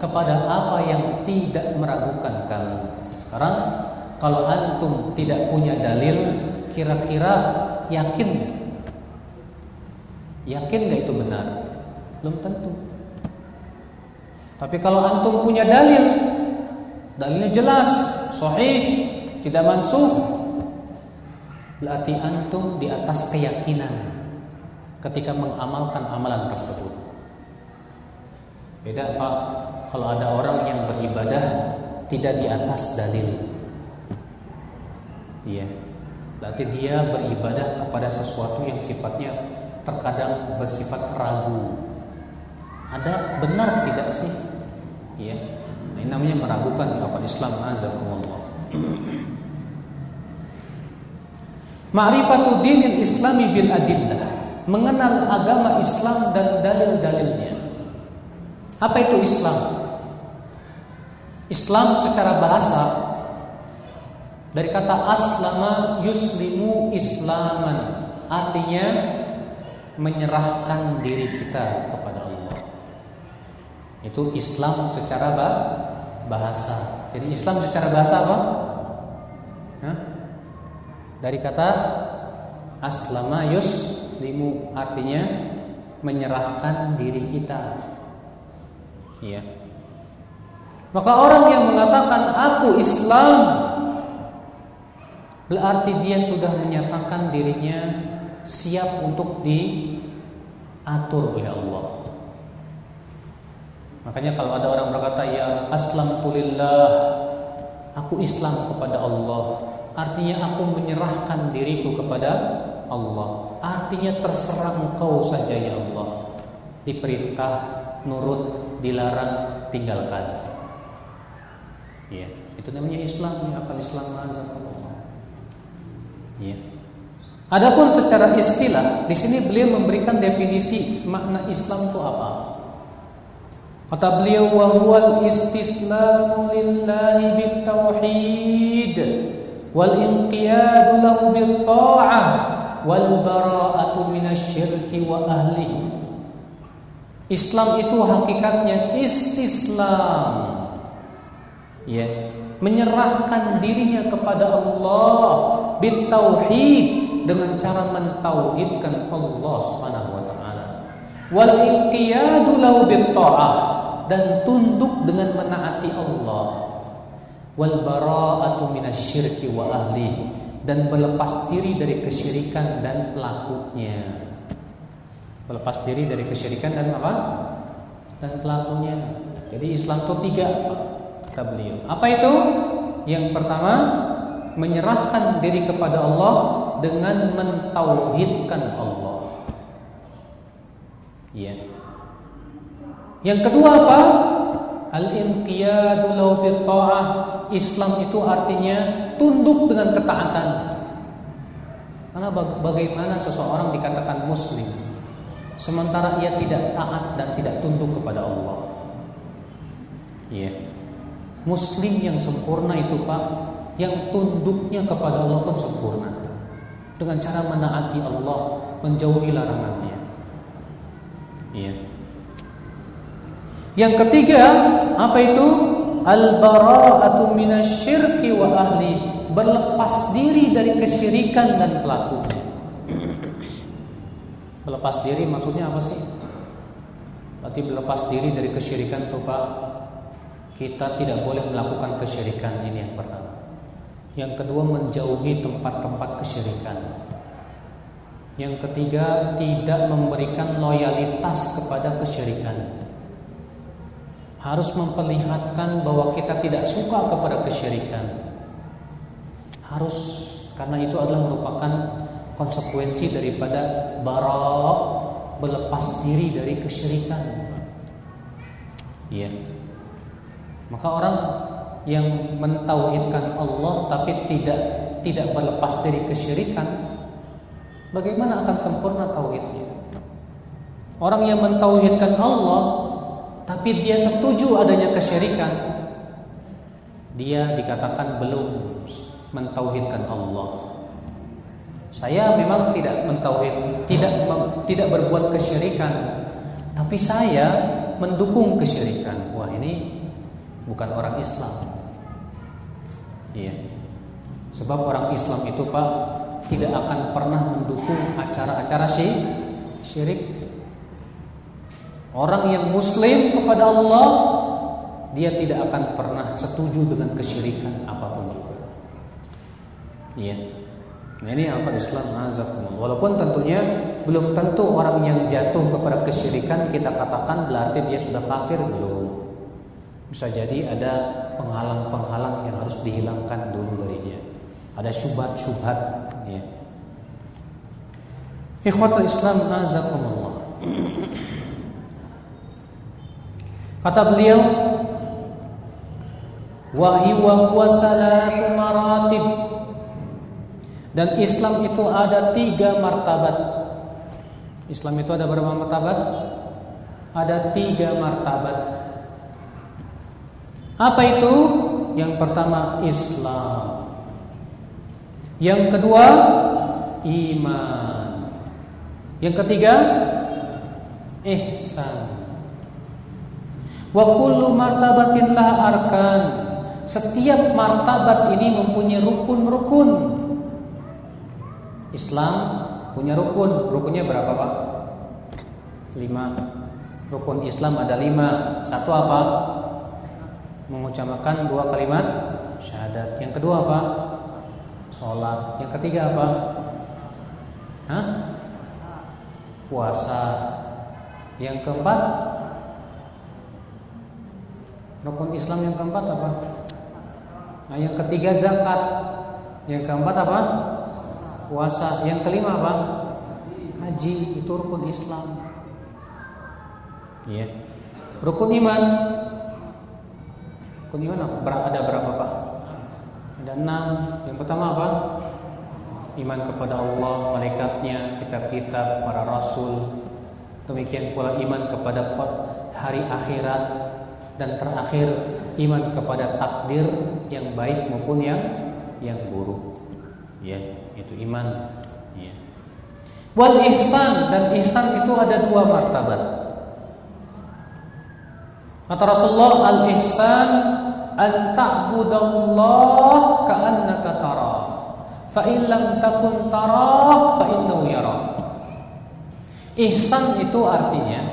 kepada apa yang tidak meragukan kamu. Sekarang kalau antum tidak punya dalil, kira-kira yakin Yakin gak itu benar? Belum tentu. Tapi kalau antum punya dalil, dalilnya jelas, sahih, tidak mansuh, berarti antum di atas keyakinan ketika mengamalkan amalan tersebut. Beda Pak, kalau ada orang yang beribadah tidak di atas dalil. Iya. Berarti dia beribadah kepada sesuatu yang sifatnya terkadang bersifat ragu. Ada benar tidak sih? Iya. Nah, ini namanya meragukan kepada Islam azakumullah. Ma'rifatu dinil islami bil adillah. Mengenal agama Islam dan dalil-dalilnya. Apa itu Islam? Islam secara bahasa dari kata aslama yuslimu islaman artinya menyerahkan diri kita kepada Allah. Itu Islam secara bahasa. Jadi Islam secara bahasa apa? Hah? Dari kata aslama yuslimu artinya menyerahkan diri kita. Iya. Maka orang yang mengatakan aku Islam berarti dia sudah menyatakan dirinya siap untuk diatur oleh Allah. Makanya kalau ada orang berkata ya aslam tulillah aku Islam kepada Allah artinya aku menyerahkan diriku kepada Allah artinya terserah engkau saja ya Allah diperintah nurut dilarang tinggalkan Ya, itu namanya Islam ya apa Islam azakallah. Ya. Adapun secara istilah, di sini beliau memberikan definisi makna Islam itu apa. Kata beliau wa istislamu lillahi bitauhid wal inqiyadu lahu bil ta'ah wal bara'atu minasyirki wa ahlihi. Islam itu hakikatnya istislam Ya, menyerahkan dirinya kepada Allah bitauhid dengan cara mentauhidkan Allah Subhanahu wa taala. Dan tunduk dengan menaati Allah. Wal bara'atu minasyirki wa ahli dan berlepas diri dari kesyirikan dan pelakunya. Berlepas diri dari kesyirikan dan apa? Dan pelakunya. Jadi Islam itu tiga kata beliau. Apa itu? Yang pertama menyerahkan diri kepada Allah dengan mentauhidkan Allah. Ya. Yang kedua apa? Al-inqiyadu lahu Islam itu artinya tunduk dengan ketaatan. Karena bagaimana seseorang dikatakan muslim sementara ia tidak taat dan tidak tunduk kepada Allah. Iya. Muslim yang sempurna itu Pak, yang tunduknya kepada Allah pun sempurna. Dengan cara menaati Allah, menjauhi larangannya. Iya. Yang ketiga, apa itu? Al-bara'atu minasyirki wa ahli. Berlepas diri dari kesyirikan dan pelakunya. Berlepas diri maksudnya apa sih? Berarti berlepas diri dari kesyirikan itu Pak Kita tidak boleh melakukan kesyirikan Ini yang pertama. Yang kedua menjauhi tempat-tempat kesyirikan. Yang ketiga Tidak memberikan loyalitas kepada kesyirikan. Harus memperlihatkan bahwa kita tidak suka kepada kesyirikan. Harus Karena itu adalah merupakan konsekuensi daripada bara berlepas diri dari kesyirikan. Iya. Maka orang yang mentauhidkan Allah tapi tidak tidak berlepas dari kesyirikan, bagaimana akan sempurna tauhidnya? Orang yang mentauhidkan Allah tapi dia setuju adanya kesyirikan, dia dikatakan belum mentauhidkan Allah. Saya memang tidak mentauhid, tidak tidak berbuat kesyirikan, tapi saya mendukung kesyirikan. Wah, ini bukan orang Islam. Iya. Sebab orang Islam itu Pak tidak akan pernah mendukung acara-acara sih syirik. Orang yang muslim kepada Allah dia tidak akan pernah setuju dengan kesyirikan apa pun juga. Iya. Nah, ini akal Islam azakumullah. Walaupun tentunya belum tentu orang yang jatuh kepada kesyirikan kita katakan berarti dia sudah kafir belum. Bisa jadi ada penghalang-penghalang yang harus dihilangkan dulu darinya. Ada syubhat-syubhat ya. Ikhwatul Islam azakumullah. Kata beliau, "Wa huwa maratib." Dan Islam itu ada tiga martabat. Islam itu ada berapa martabat? Ada tiga martabat. Apa itu? Yang pertama Islam. Yang kedua iman. Yang ketiga ihsan. Wa kullu martabatin lah arkan. Setiap martabat ini mempunyai rukun-rukun. Islam punya rukun. Rukunnya berapa Pak? Lima. Rukun Islam ada lima. Satu apa? Mengucapkan dua kalimat syahadat. Yang kedua apa? Sholat. Yang ketiga apa? Hah? Puasa. Yang keempat? Rukun Islam yang keempat apa? Nah, yang ketiga zakat. Yang keempat apa? Puasa. Yang kelima apa? Haji itu rukun Islam. Iya. Rukun iman. Rukun iman apa? Ada berapa pak? Ada enam. Yang pertama apa? Iman kepada Allah, malaikatnya, kitab-kitab, para rasul. Demikian pula iman kepada hari akhirat dan terakhir iman kepada takdir yang baik maupun yang yang buruk. Ya itu iman ya. wal ihsan dan ihsan itu ada dua martabat kata Rasulullah al ihsan an ta'budallah ka'annaka tarah. Fa in lam takun tarah fa innahu yarak. Ihsan itu artinya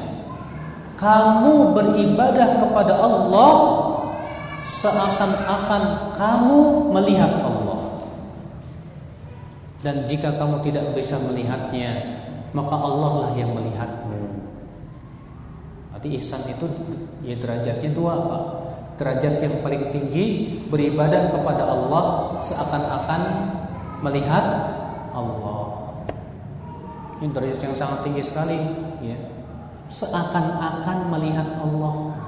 kamu beribadah kepada Allah seakan-akan kamu melihat Allah. Dan jika kamu tidak bisa melihatnya, maka Allah lah yang melihatmu. Berarti ihsan itu ya derajatnya dua Pak. Derajat yang paling tinggi beribadah kepada Allah seakan-akan melihat Allah. Ini derajat yang sangat tinggi sekali ya. Seakan-akan melihat Allah.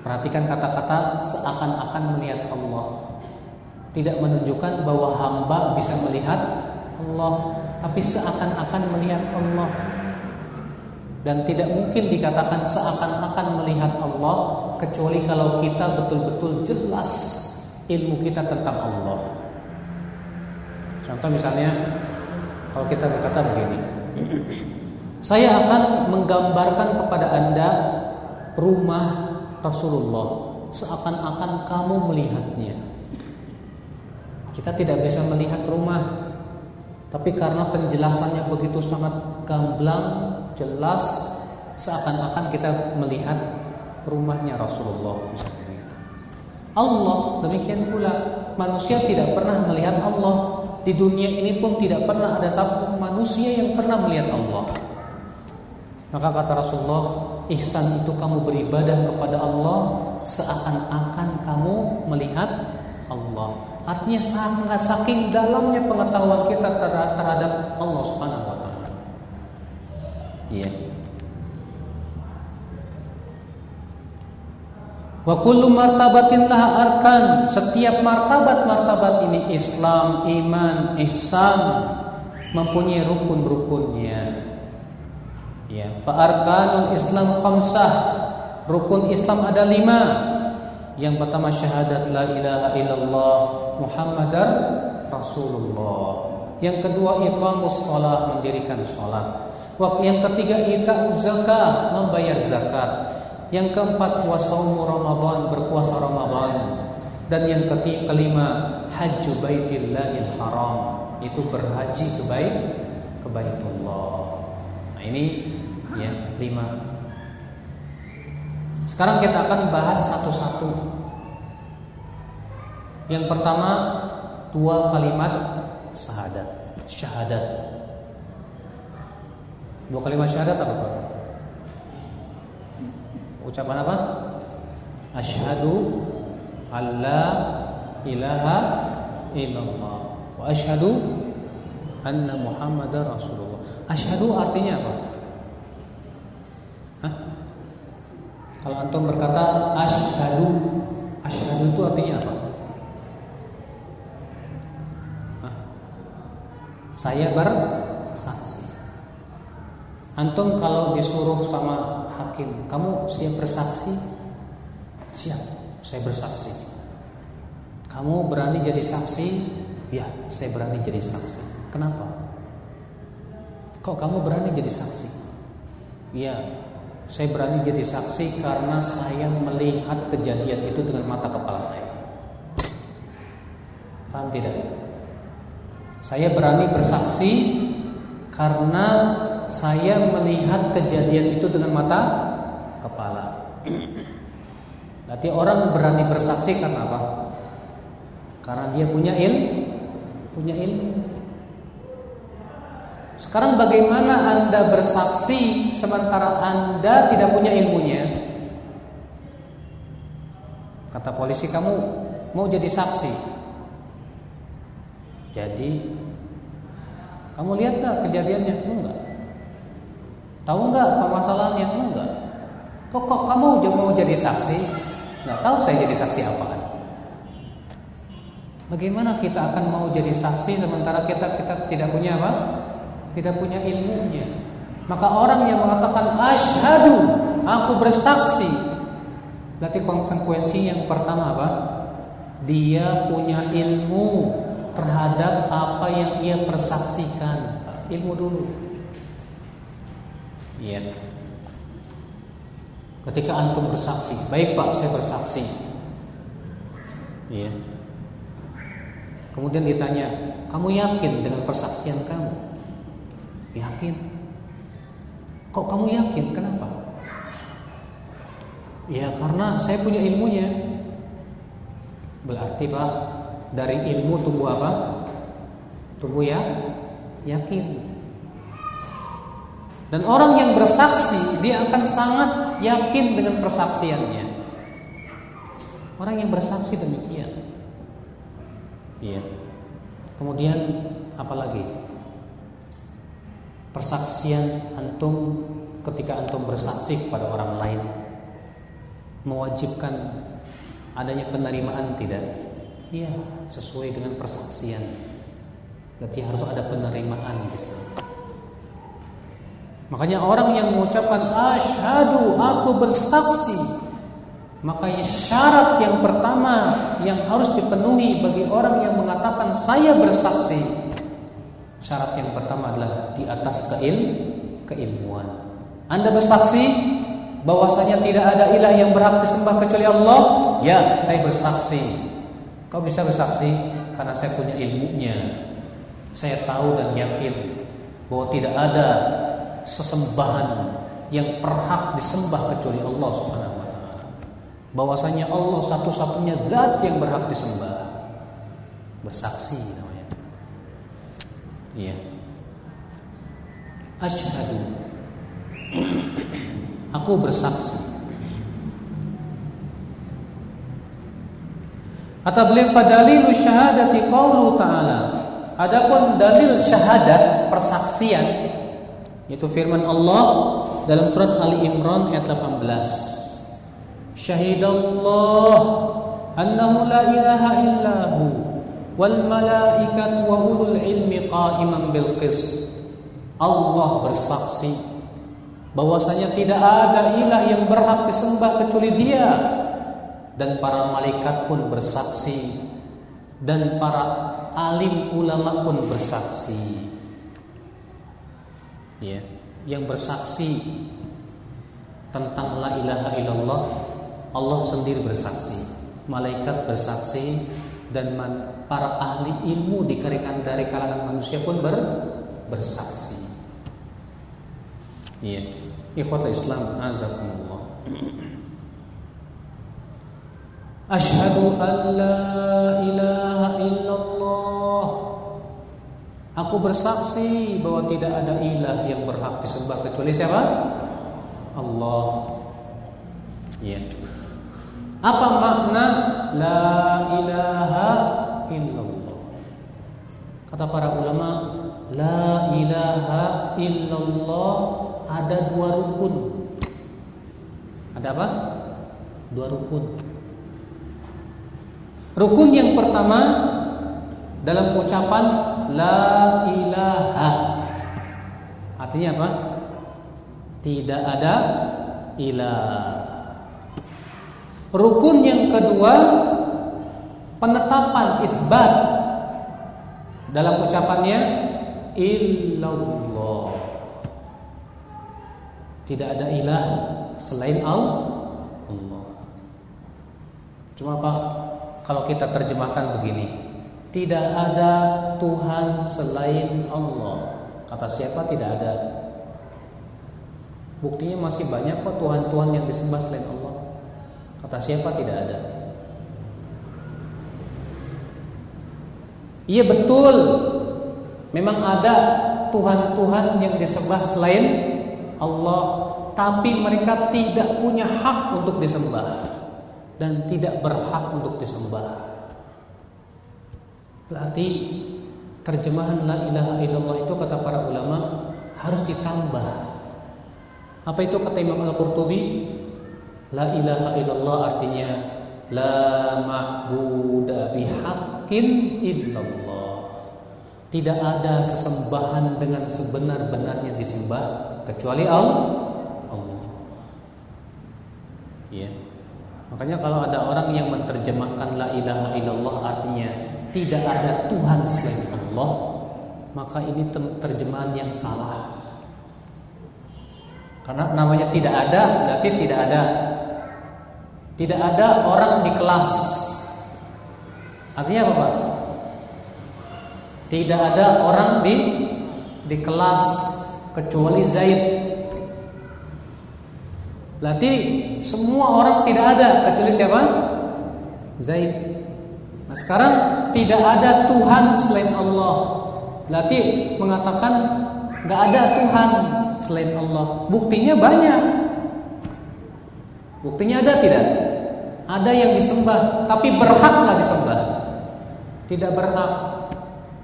Perhatikan kata-kata seakan-akan melihat Allah. Tidak menunjukkan bahwa hamba bisa melihat Allah, tapi seakan-akan melihat Allah. Dan tidak mungkin dikatakan seakan-akan melihat Allah kecuali kalau kita betul-betul jelas ilmu kita tentang Allah. Contoh misalnya kalau kita berkata begini, saya akan menggambarkan kepada Anda rumah Rasulullah seakan-akan kamu melihatnya. Kita tidak bisa melihat rumah, tapi karena penjelasannya begitu sangat gamblang, jelas, seakan-akan kita melihat rumahnya Rasulullah. Allah demikian pula manusia tidak pernah melihat Allah di dunia ini pun tidak pernah ada satu manusia yang pernah melihat Allah. Maka kata Rasulullah, ihsan itu kamu beribadah kepada Allah seakan-akan kamu melihat Allah. Artinya sangat saking dalamnya pengetahuan kita terhadap Allah Subhanahu wa taala. Iya. Wa kullu martabatin laha arkan. Setiap martabat-martabat ini Islam, iman, ihsan mempunyai rukun-rukunnya. Ya, fa arkanul Islam khamsah. Rukun Islam ada lima. Yang pertama syahadat la ilaha illallah Muhammadar Rasulullah. Yang kedua iqamus shalah mendirikan salat. Yang ketiga ita zakat membayar zakat. Yang keempat wasaumu Ramadan berpuasa Ramadan. Dan yang ketiga kelima hajju baitillahil haram itu berhaji ke bait ke. Nah, ini ya lima sekarang kita akan bahas satu-satu. Yang pertama dua kalimat syahadat. Syahadat. Dua kalimat syahadat apa Pak? ucapan apa? Asyhadu alla ilaha illallah wa asyhadu anna muhammadar rasulullah. Asyhadu artinya apa Hah? Kalau antum berkata asyhadu, asyhadu itu artinya apa? Hah? Saya bersaksi. Antum kalau disuruh sama hakim, kamu siap bersaksi? Siap, saya bersaksi. Kamu berani jadi saksi? Ya, saya berani jadi saksi. Kenapa? Kok kamu berani jadi saksi? Ya, saya berani jadi saksi karena saya melihat kejadian itu dengan mata kepala saya. Paham tidak? Saya berani bersaksi karena saya melihat kejadian itu dengan mata kepala. Berarti orang berani bersaksi karena apa? Karena dia punya ilmu, punya ilmu. Sekarang bagaimana Anda bersaksi sementara Anda tidak punya ilmunya? Kata polisi kamu mau jadi saksi. Jadi kamu lihat nggak kejadiannya? Enggak. Tahu nggak permasalahannya? Enggak. Kok, kok kamu mau jadi saksi? Nggak tahu saya jadi saksi apa? Bagaimana kita akan mau jadi saksi sementara kita kita tidak punya apa? Tidak punya ilmunya. Maka orang yang mengatakan asyhadu, aku bersaksi. Berarti konsekuensi yang pertama apa? Dia punya ilmu terhadap apa yang ia persaksikan. Ilmu dulu. Iya. Ketika antum bersaksi, baik Pak, saya bersaksi. Iya. Kemudian ditanya, "Kamu yakin dengan persaksian kamu?" Yakin. Kok kamu yakin? Kenapa? Ya karena saya punya ilmunya. Berarti Pak, dari ilmu tumbuh apa? Tumbuh ya yakin. Dan orang yang bersaksi dia akan sangat yakin dengan persaksiannya. Orang yang bersaksi demikian. Iya. Kemudian apalagi? Persaksian antum ketika antum bersaksi kepada orang lain mewajibkan adanya penerimaan tidak? Iya, sesuai dengan persaksian. Berarti harus ada penerimaan di sana. Makanya orang yang mengucapkan asyhadu aku bersaksi Makanya syarat yang pertama yang harus dipenuhi bagi orang yang mengatakan saya bersaksi Syarat yang pertama adalah di atas keil, keilmuan. Anda bersaksi bahwasanya tidak ada ilah yang berhak disembah kecuali Allah? Ya saya bersaksi. Kau bisa bersaksi karena saya punya ilmunya. Saya tahu dan yakin bahwa tidak ada sesembahan yang berhak disembah kecuali Allah Subhanahu bahwasanya Allah satu-satunya zat yang berhak disembah. Bersaksi ya asyhadu. Aku bersaksi. Kata beliau fadalilu syahadati qaulu ta'ala. Adapun dalil syahadat persaksian yaitu firman Allah dalam surat Ali Imran ayat 18 syahidallah annahu la ilaha illahu wal malaikat wa ulul ilmi qa'iman bil qis. Allah bersaksi bahwasanya tidak ada ilah yang berhak disembah kecuali Dia dan para malaikat pun bersaksi dan para alim ulama pun bersaksi. Ya, yang bersaksi tentang la ilaha illallah Allah sendiri bersaksi, malaikat bersaksi dan para ahli ilmu dikarikan dari kalangan manusia pun ber, bersaksi. Iya. Ikhwatul Islam azakumullah. Ashhadu an la ilaha illallah. Aku bersaksi bahwa tidak ada ilah yang berhak disembah kecuali siapa? Allah. Iya. Apa makna la ilaha illallah? Kata para ulama, la ilaha illallah ada dua rukun. Ada apa? Dua rukun. Rukun yang pertama dalam ucapan la ilaha. Artinya apa? Tidak ada ilah. Rukun yang kedua penetapan isbat dalam ucapannya illallah. Tidak ada ilah selain Allah. Cuma Pak, kalau kita terjemahkan begini, tidak ada Tuhan selain Allah. Kata siapa tidak ada? Buktinya masih banyak kok Tuhan-Tuhan yang disembah selain Allah. Kata siapa tidak ada? Iya betul. Memang ada Tuhan-Tuhan yang disembah selain Allah, tapi mereka tidak punya hak untuk disembah dan tidak berhak untuk disembah. Berarti terjemahan la ilaha illallah itu kata para ulama harus ditambah. Apa itu kata Imam Al-Qurtubi? La ilaha illallah artinya La ma'buda bihaqqin illallah. Tidak ada sesembahan dengan sebenar-benarnya disembah Kecuali Allah Allah. Ya Makanya kalau ada orang yang menerjemahkan La ilaha illallah artinya Tidak ada Tuhan selain Allah Maka ini terjemahan yang salah. Karena namanya tidak ada Berarti tidak ada. Tidak ada orang di kelas Artinya apa Pak? Tidak ada orang di di kelas kecuali Zaid. Berarti semua orang tidak ada kecuali siapa? Zaid. Nah, sekarang tidak ada Tuhan selain Allah. Berarti mengatakan nggak ada Tuhan selain Allah. Buktinya banyak. Buktinya ada tidak? Ada yang disembah, tapi berhak nggak disembah? Tidak berhak.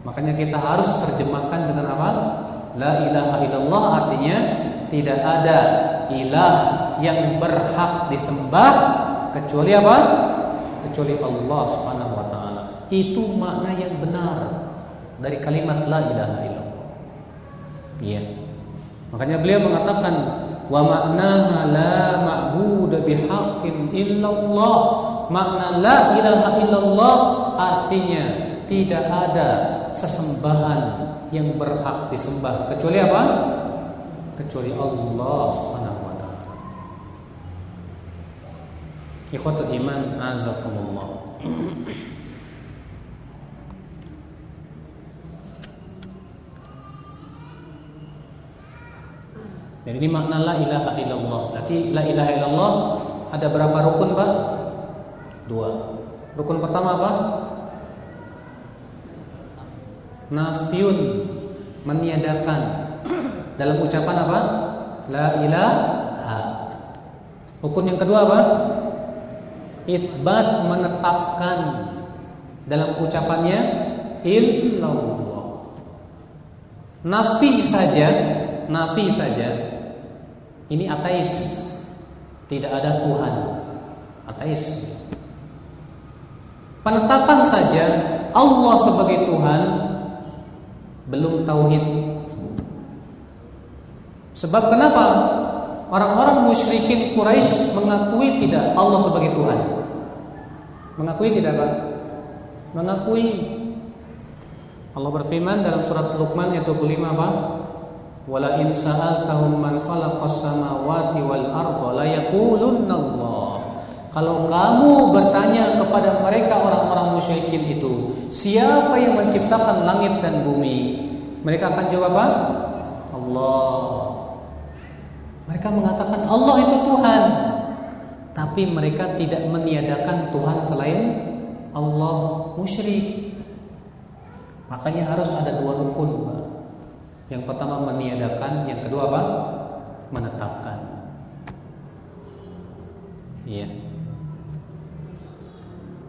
Makanya kita harus terjemahkan dengan apa? La ilaha illallah artinya tidak ada ilah yang berhak disembah kecuali apa? Kecuali Allah Subhanahu wa taala. Itu makna yang benar dari kalimat la ilaha illallah. Iya. Makanya beliau mengatakan wa maknaha la ma'bud bihaqqin illallah. Makna la ilaha illallah artinya tidak ada sesembahan yang berhak disembah kecuali apa? Kecuali Allah Subhanahu wa taala. Ikhwatul iman azakumullah. Jadi ini makna la ilaha illallah. Berarti la ilaha illallah ada berapa rukun, Pak? Dua. Rukun pertama apa? Nafyun meniadakan dalam ucapan apa? La ilaha. Rukun yang kedua apa? Isbat menetapkan dalam ucapannya illallah. Nafi saja, nafi saja. Ini ateis. Tidak ada Tuhan. Ateis. Penetapan saja Allah sebagai Tuhan belum tauhid. Sebab kenapa? Orang-orang musyrikin Quraisy mengakui tidak Allah sebagai Tuhan. Mengakui tidak, Pak? Mengakui. Allah berfirman dalam surat Luqman ayat 25 apa? Wala in sa'altahum man khalaqas samawati wal arda la yaqulunna Allah. Kalau kamu bertanya kepada mereka orang-orang musyrikin itu, siapa yang menciptakan langit dan bumi? Mereka akan jawab apa? Allah. Mereka mengatakan Allah itu Tuhan. Tapi mereka tidak meniadakan Tuhan selain Allah musyrik. Makanya harus ada dua rukun. Yang pertama meniadakan, yang kedua apa? Menetapkan. Iya.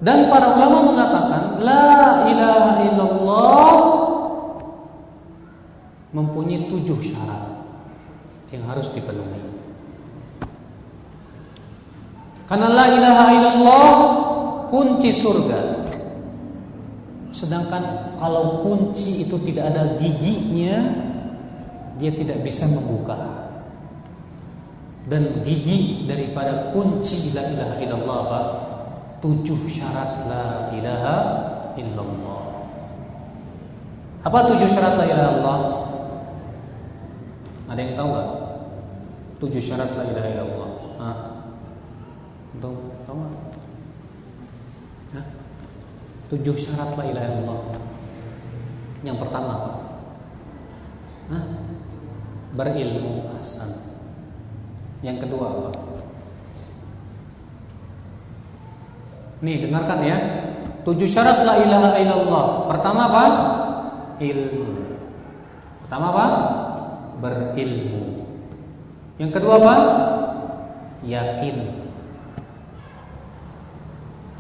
Dan para ulama mengatakan la ilaha illallah mempunyai tujuh syarat yang harus dipenuhi. Karena la ilaha illallah kunci surga. Sedangkan kalau kunci itu tidak ada giginya, dia tidak bisa membuka. Dan gigi daripada kunci la ilaha illallah apa? Tujuh syarat la ilaha illallah. Apa tujuh syarat la ilaha illallah? Ada yang tahu nggak? Tujuh syarat la ilaha illallah. Hah? Tahu? Tahu nggak? Tujuh syarat la ilaha illallah. Yang pertama, Hah? berilmu hasan. Yang kedua apa? Nih dengarkan ya. Tujuh syarat la ilaha illallah. Pertama apa? Ilmu. Pertama apa? Berilmu. Yang kedua apa? Yakin.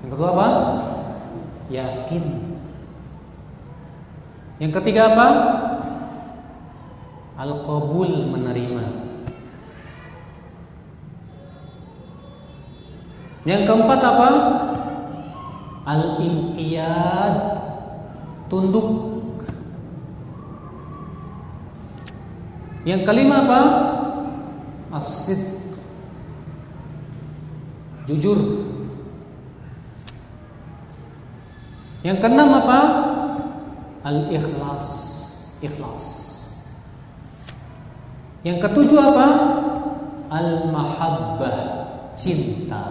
Yang kedua apa? Yakin. Yang ketiga apa? Al-qabul menerima. Yang keempat apa? Al-inqiyad tunduk. Yang kelima apa? Asid jujur. Yang keenam apa? Al-ikhlas, ikhlas. Yang ketujuh apa? Al-mahabbah, cinta.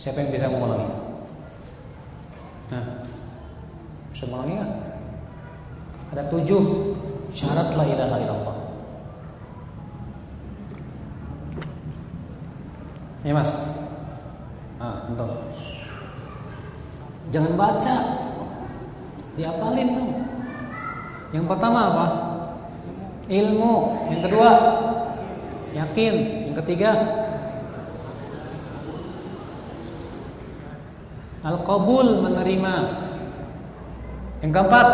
Siapa yang bisa ngomong lagi? Nah, nggak? Ada tujuh syarat la ilaha illallah. Ya mas, ah, untuk jangan baca, diapalin tuh. Yang pertama apa? Ilmu. Yang kedua, yakin. Yang ketiga, Al-qabul menerima. Yang keempat,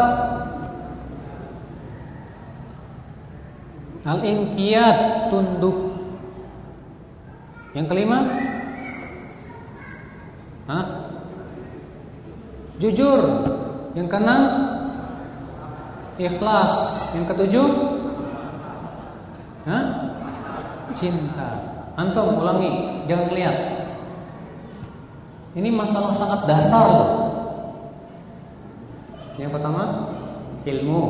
Al-inqiyad tunduk. Yang kelima, Hah? Jujur. Yang keenam, ikhlas. Yang ketujuh, Hah? Cinta. Antum ulangi, jangan lihat. Ini masalah sangat dasar loh. Yang pertama, ilmu.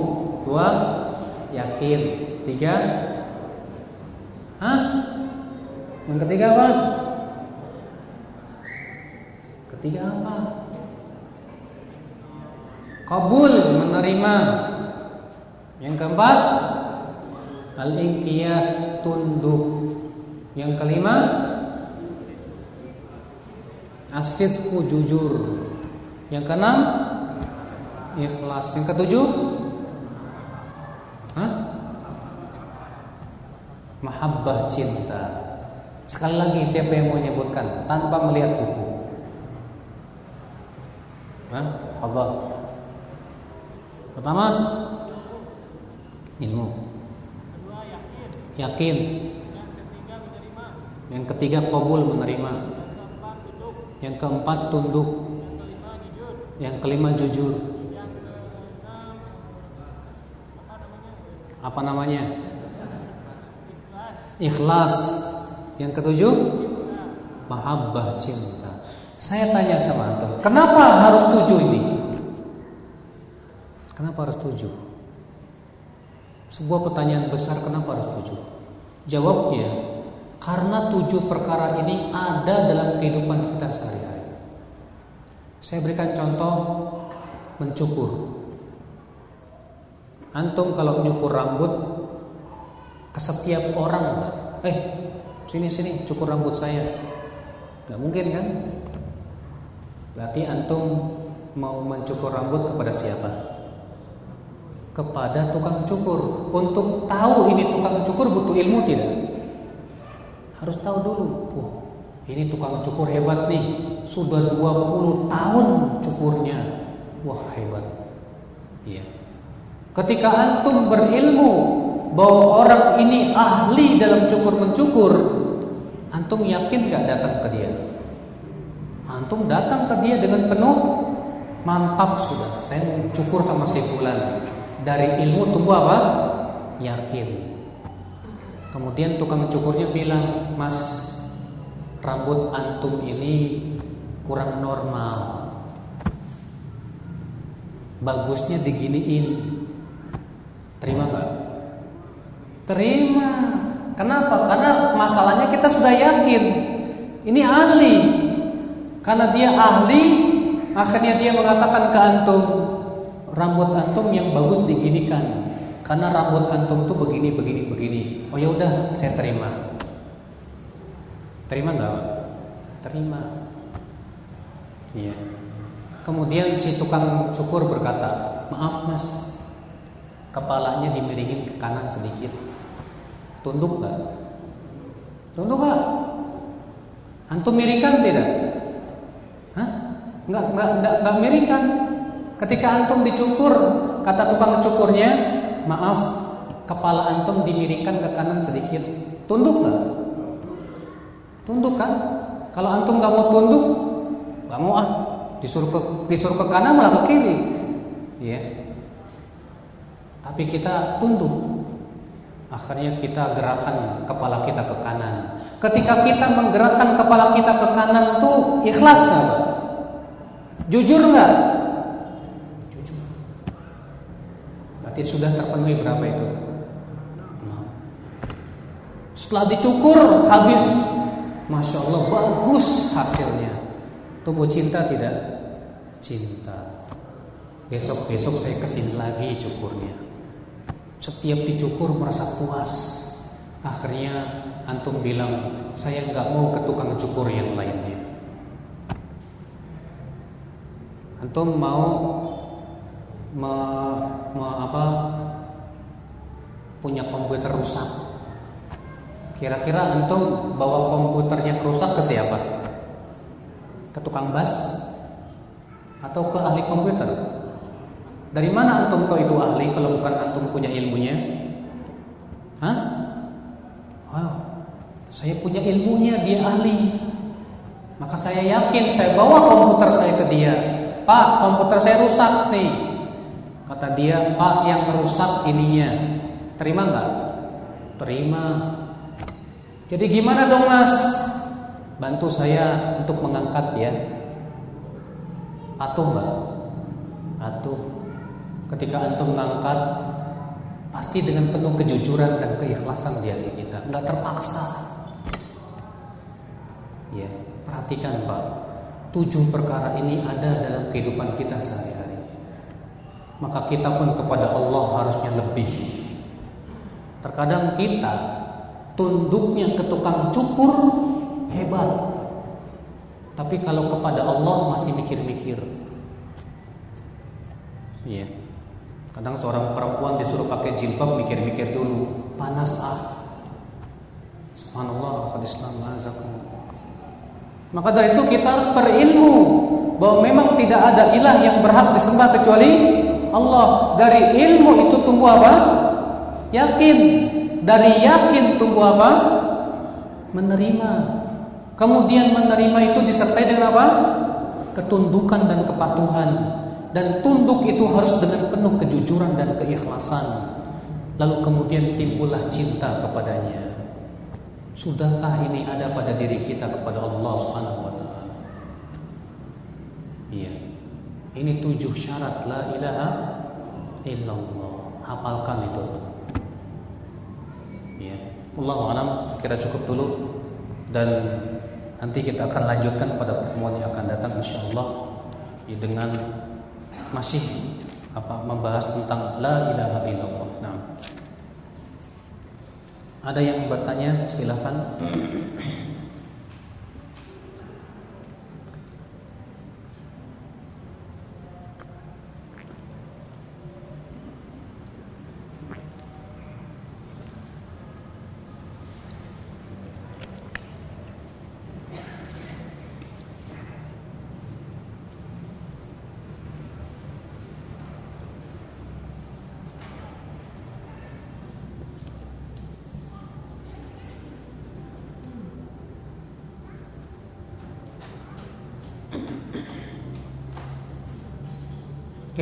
Dua, yakin. Tiga, Hah? Yang ketiga apa? Ketiga apa? Kabul menerima. Yang keempat, al-inqiyad tunduk. Yang kelima, asidku jujur. Yang keenam, ikhlas. Yang ketujuh, Hah? Mahabbah cinta. Sekali lagi siapa yang mau menyebutkan tanpa melihat buku? Hah? Allah. Pertama, ilmu. Yakin. Yang ketiga kabul menerima. Yang keempat tunduk. Yang kelima jujur. Apa namanya? Ikhlas. Yang ketujuh, mahabbah cinta. Saya tanya sama antum, kenapa harus tujuh ini? Kenapa harus tujuh? Sebuah pertanyaan besar, kenapa harus tujuh? Jawabnya, karena tujuh perkara ini ada dalam kehidupan kita sehari-hari. Saya berikan contoh mencukur. Antum kalau nyukur rambut ke setiap orang, eh sini sini cukur rambut saya, nggak mungkin kan? Berarti antum mau mencukur rambut kepada siapa? Kepada tukang cukur. Untuk tahu ini tukang cukur butuh ilmu tidak? Harus tahu dulu. Oh, ini tukang cukur hebat nih. Sudah 20 tahun cukurnya. Wah, hebat. Iya. Ketika antum berilmu bahwa orang ini ahli dalam cukur mencukur, antum yakin gak datang ke dia? Antum datang ke dia dengan penuh mantap sudah. Saya mau cukur sama si fulan. Dari ilmu tumbuh apa? Yakin. Kemudian tukang cukurnya bilang, "Mas, rambut antum ini kurang normal. Bagusnya diginiin." Terima nggak? Terima. Kenapa? Karena masalahnya kita sudah yakin. Ini ahli. Karena dia ahli, akhirnya dia mengatakan ke antum, rambut antum yang bagus diginikan. Karena rambut antum tuh begini, begini, begini. Oh ya udah, saya terima. Terima nggak? Terima. Iya. Kemudian si tukang cukur berkata, maaf mas, kepalanya dimiringin ke kanan sedikit. Tunduk nggak? Tunduk nggak? Antum miringkan tidak? Hah? Nggak, nggak, nggak, miringkan. Ketika antum dicukur, kata tukang cukurnya, maaf, kepala antum dimiringkan ke kanan sedikit. Tunduk nggak? Tunduk kan? Kalau antum nggak mau tunduk, nggak mau ah, disuruh ke disuruh ke kanan malah ke kiri, ya. Tapi kita tunduk. Akhirnya kita gerakan kepala kita ke kanan. Ketika kita menggerakkan kepala kita ke kanan tuh ikhlas nggak? Jujur nggak? Jujur. Berarti sudah terpenuhi berapa itu? Setelah dicukur habis, masya Allah bagus hasilnya. Tumbuh cinta tidak? cinta. Besok-besok saya ke sini lagi cukurnya. Setiap dicukur merasa puas. Akhirnya antum bilang saya nggak mau ke tukang cukur yang lainnya. Antum mau me, me, apa, punya komputer rusak. Kira-kira antum bawa komputernya rusak ke siapa? Ke tukang bas atau ke ahli komputer? Dari mana antum tahu itu ahli kalau bukan antum punya ilmunya? Hah? Wow, saya punya ilmunya, dia ahli. Maka saya yakin saya bawa komputer saya ke dia. Pak, komputer saya rusak nih. Kata dia, Pak yang rusak ininya. Terima nggak? Terima. Jadi gimana dong mas? Bantu saya untuk mengangkat ya. Patuh nggak? Patuh. Ketika antum mengangkat pasti dengan penuh kejujuran dan keikhlasan di hati kita, nggak terpaksa. Ya, perhatikan Pak, tujuh perkara ini ada dalam kehidupan kita sehari-hari. Maka kita pun kepada Allah harusnya lebih. Terkadang kita tunduknya ke tukang cukur hebat. Tapi kalau kepada Allah masih mikir-mikir. Iya. Kadang seorang perempuan disuruh pakai jilbab mikir-mikir dulu, panas ah. Subhanallah, Maka dari itu kita harus berilmu bahwa memang tidak ada ilah yang berhak disembah kecuali Allah. Dari ilmu itu tumbuh apa? Yakin. Dari yakin tumbuh apa? Menerima. Kemudian menerima itu disertai dengan apa? Ketundukan dan kepatuhan dan tunduk itu harus dengan penuh kejujuran dan keikhlasan. Lalu kemudian timbullah cinta kepadanya. Sudahkah ini ada pada diri kita kepada Allah Subhanahu wa taala? Iya. Ini tujuh syarat la ilaha illallah. Hafalkan itu. Iya. Allah alam kira cukup dulu dan nanti kita akan lanjutkan pada pertemuan yang akan datang insyaallah dengan masih apa membahas tentang la ilaha illallah. Nah. Ada yang bertanya silakan.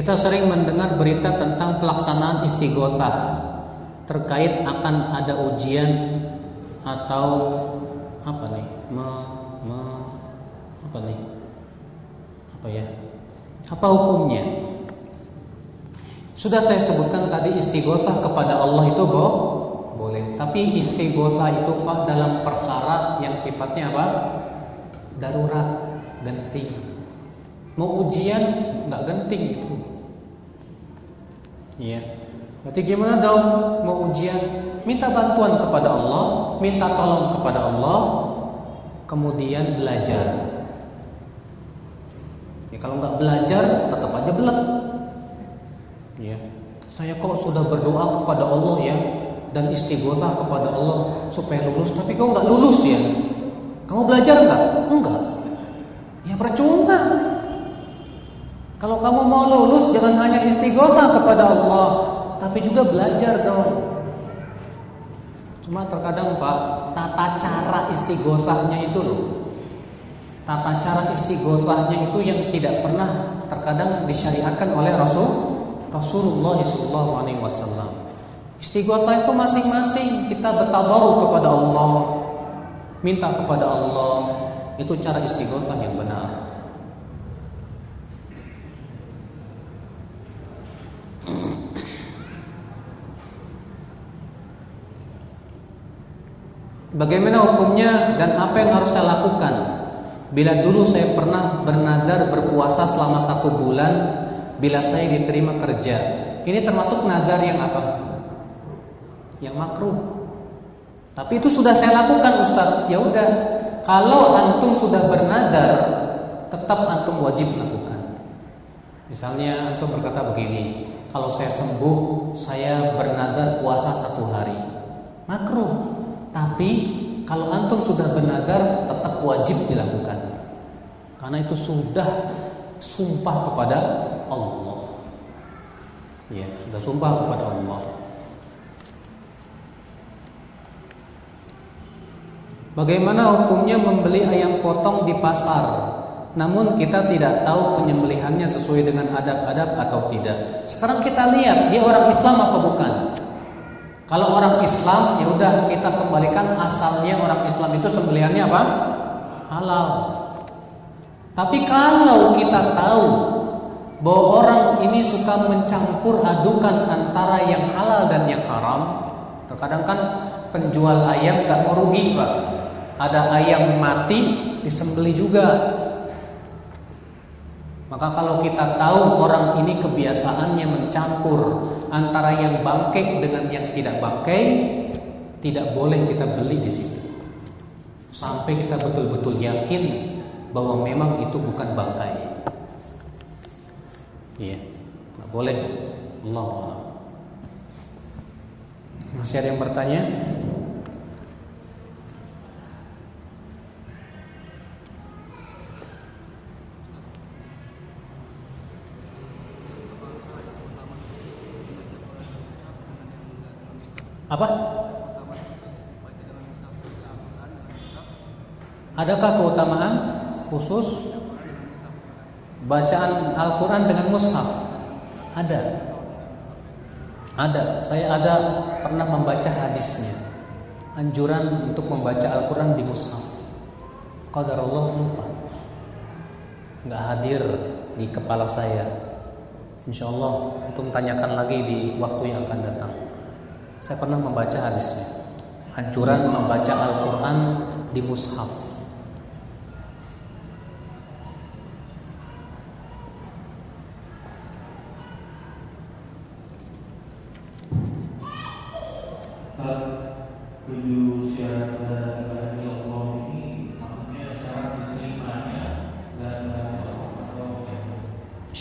Kita sering mendengar berita tentang pelaksanaan istighosah terkait akan ada ujian atau apa nih? Me, me, apa nih? Apa ya? Apa hukumnya? Sudah saya sebutkan tadi istighosah kepada Allah itu boh, boleh. Tapi istighosah itu Pak dalam perkara yang sifatnya apa? Darurat, genting. Mau ujian nggak genting Iya. Berarti gimana dong mau ujian? Minta bantuan kepada Allah, minta tolong kepada Allah, kemudian belajar. Ya kalau nggak belajar tetap aja belak. Ya. Saya kok sudah berdoa kepada Allah ya dan istighosah kepada Allah supaya lulus, tapi kok nggak lulus ya? Kamu belajar nggak? Enggak. Ya percuma. Kalau kamu mau lulus jangan hanya istighosah kepada Allah, tapi juga belajar dong. Cuma terkadang Pak, tata cara istighosahnya itu loh. Tata cara istighosahnya itu yang tidak pernah terkadang disyariatkan oleh Rasul Rasulullah SAW. Istighosah itu masing-masing kita bertadarus kepada Allah, minta kepada Allah. Itu cara istighosah yang benar. Bagaimana hukumnya dan apa yang harus saya lakukan? Bila dulu saya pernah bernadar berpuasa selama satu bulan Bila saya diterima kerja. Ini termasuk nadar yang apa? Yang makruh. Tapi itu sudah saya lakukan Ustaz. Ya udah Kalau antum sudah bernadar Tetap antum wajib lakukan Misalnya antum berkata begini Kalau saya sembuh Saya bernadar puasa satu hari. Makruh Tapi kalau antum sudah bernadar tetap wajib dilakukan. Karena itu sudah sumpah kepada Allah. Ya, sudah sumpah kepada Allah. Bagaimana hukumnya membeli ayam potong di pasar? Namun kita tidak tahu penyembelihannya sesuai dengan adab-adab atau tidak. Sekarang kita lihat dia orang Islam apa bukan? Kalau orang Islam ya udah kita kembalikan asalnya orang Islam itu sembelihannya apa? Halal. Tapi kalau kita tahu bahwa orang ini suka mencampur adukan antara yang halal dan yang haram, terkadang kan penjual ayam gak mau rugi pak. Ada ayam mati disembeli juga. Maka kalau kita tahu orang ini kebiasaannya mencampur antara yang bangkai dengan yang tidak bangkai tidak boleh kita beli di situ sampai kita betul-betul yakin bahwa memang itu bukan bangkai. Iya, nggak boleh. Allah Masih ada yang bertanya? Apa? Adakah keutamaan khusus bacaan Al-Quran dengan mushaf? Ada. Ada. Saya ada pernah membaca hadisnya. Anjuran untuk membaca Al-Quran di mushaf. Qadar Allah lupa. Nggak hadir di kepala saya. Insya Allah untuk tanyakan lagi di waktu yang akan datang. Saya pernah membaca hadisnya. Anjuran membaca Al-Quran di mushaf.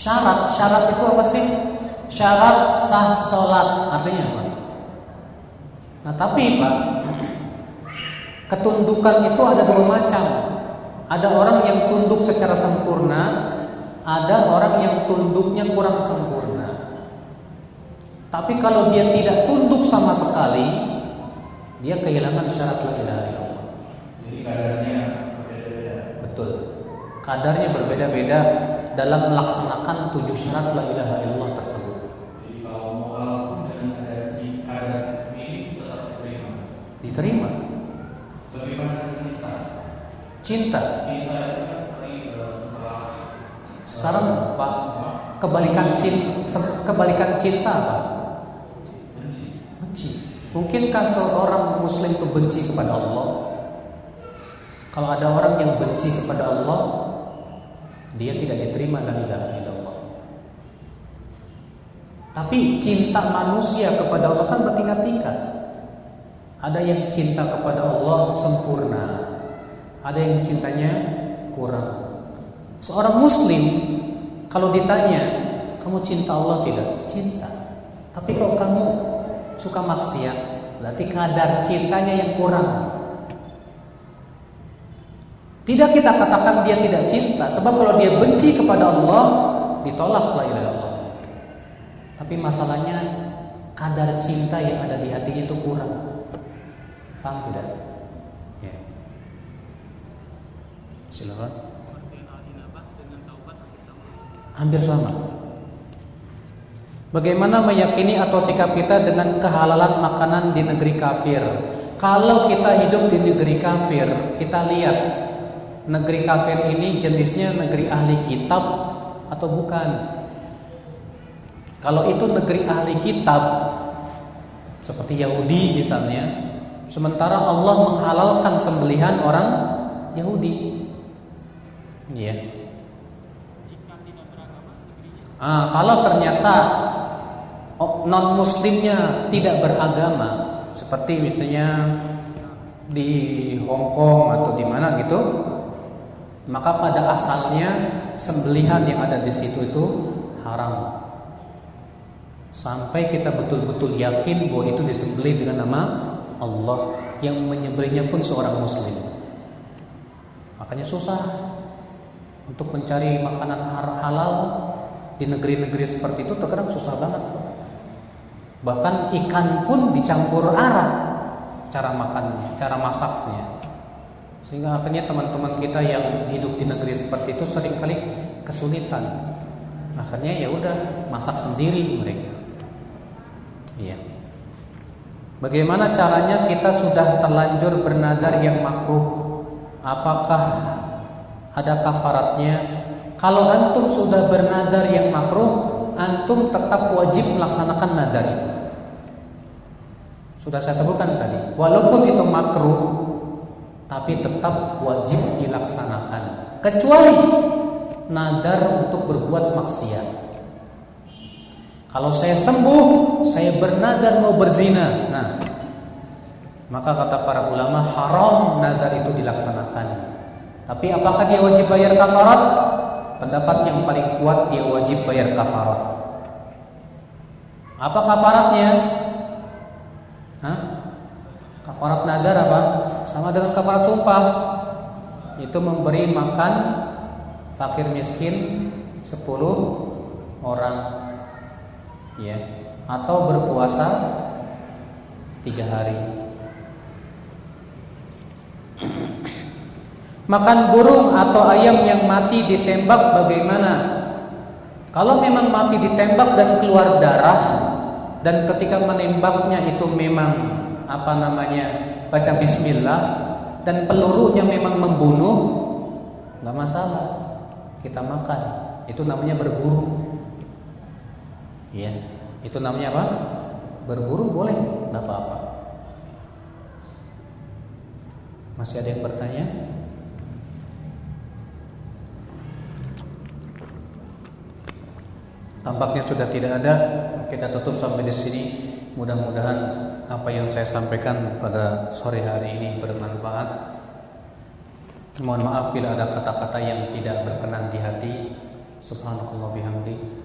Syarat, syarat itu apa sih? Syarat sah sholat artinya apa? Nah tapi Pak Ketundukan itu ada dua macam. Ada orang yang tunduk secara sempurna Ada orang yang tunduknya kurang sempurna. Tapi kalau dia tidak tunduk sama sekali Dia kehilangan syarat la ilaha illallah Jadi kadarnya berbeda-beda. Betul. Kadarnya berbeda-beda dalam melaksanakan tujuh syarat la ilaha illallah tersebut diterima. Bagaimana cinta? Cinta. Cinta kan setelah Sekarang Pak kebalikan cinta kebalikan cinta apa? benci. Benci. Mungkinkah seorang muslim itu benci kepada Allah? Kalau ada orang yang benci kepada Allah, dia tidak diterima la ilaha illallah. Tapi cinta manusia kepada Allah kan bertingkat-tingkat. Ada yang cinta kepada Allah sempurna, ada yang cintanya kurang. Seorang muslim kalau ditanya, "Kamu cinta Allah tidak?" Cinta. Tapi kalau kamu suka maksiat, berarti kadar cintanya yang kurang. Tidak kita katakan dia tidak cinta, sebab kalau dia benci kepada Allah, ditolak lah Allah. Tapi masalahnya kadar cinta yang ada di hatinya itu kurang. Paham tidak? Ya. Silakan. Hampir sama. Bagaimana meyakini atau sikap kita dengan kehalalan makanan di negeri kafir? Kalau kita hidup di negeri kafir, kita lihat negeri kafir ini jenisnya negeri ahli kitab atau bukan? Kalau itu negeri ahli kitab seperti Yahudi misalnya, Sementara Allah menghalalkan sembelihan orang Yahudi. Iya. Ah, kalau ternyata non muslimnya tidak beragama seperti misalnya di Hong Kong atau di mana gitu maka pada asalnya sembelihan yang ada di situ itu haram sampai kita betul-betul yakin bahwa itu disembelih dengan nama Allah yang menyembelihnya pun seorang muslim. Makanya susah untuk mencari makanan halal di negeri-negeri seperti itu terkadang susah banget. Bahkan ikan pun dicampur arah cara makannya cara masaknya. Sehingga akhirnya teman-teman kita yang hidup di negeri seperti itu sering kali kesulitan. Akhirnya ya udah masak sendiri mereka. Iya. Bagaimana caranya kita sudah terlanjur bernadar yang makruh? Apakah ada kafaratnya? Kalau antum sudah bernadar yang makruh, antum tetap wajib melaksanakan nadar itu. Sudah saya sebutkan tadi, walaupun itu makruh, tapi tetap wajib dilaksanakan. Kecuali nadar untuk berbuat maksiat. Kalau saya sembuh, saya bernadar mau berzina. Nah, maka kata para ulama haram nadar itu dilaksanakan. Tapi apakah dia wajib bayar kafarat? Pendapat yang paling kuat dia wajib bayar kafarat. Apa kafaratnya? Hah? Kafarat nadar apa? Sama dengan kafarat sumpah. Itu memberi makan fakir miskin 10 orang ya. Atau berpuasa tiga hari. Makan burung atau ayam yang mati ditembak bagaimana? Kalau memang mati ditembak dan keluar darah dan ketika menembaknya itu memang apa namanya baca bismillah dan pelurunya memang membunuh nggak masalah. Kita makan. Itu namanya berburu Ya, itu namanya apa? Berburu boleh, tidak apa-apa. Masih ada yang bertanya? Tampaknya sudah tidak ada. Kita tutup sampai di sini. Mudah-mudahan apa yang saya sampaikan pada sore hari ini bermanfaat. Mohon maaf bila ada kata-kata yang tidak berkenan di hati. Subhanallah bihamdi.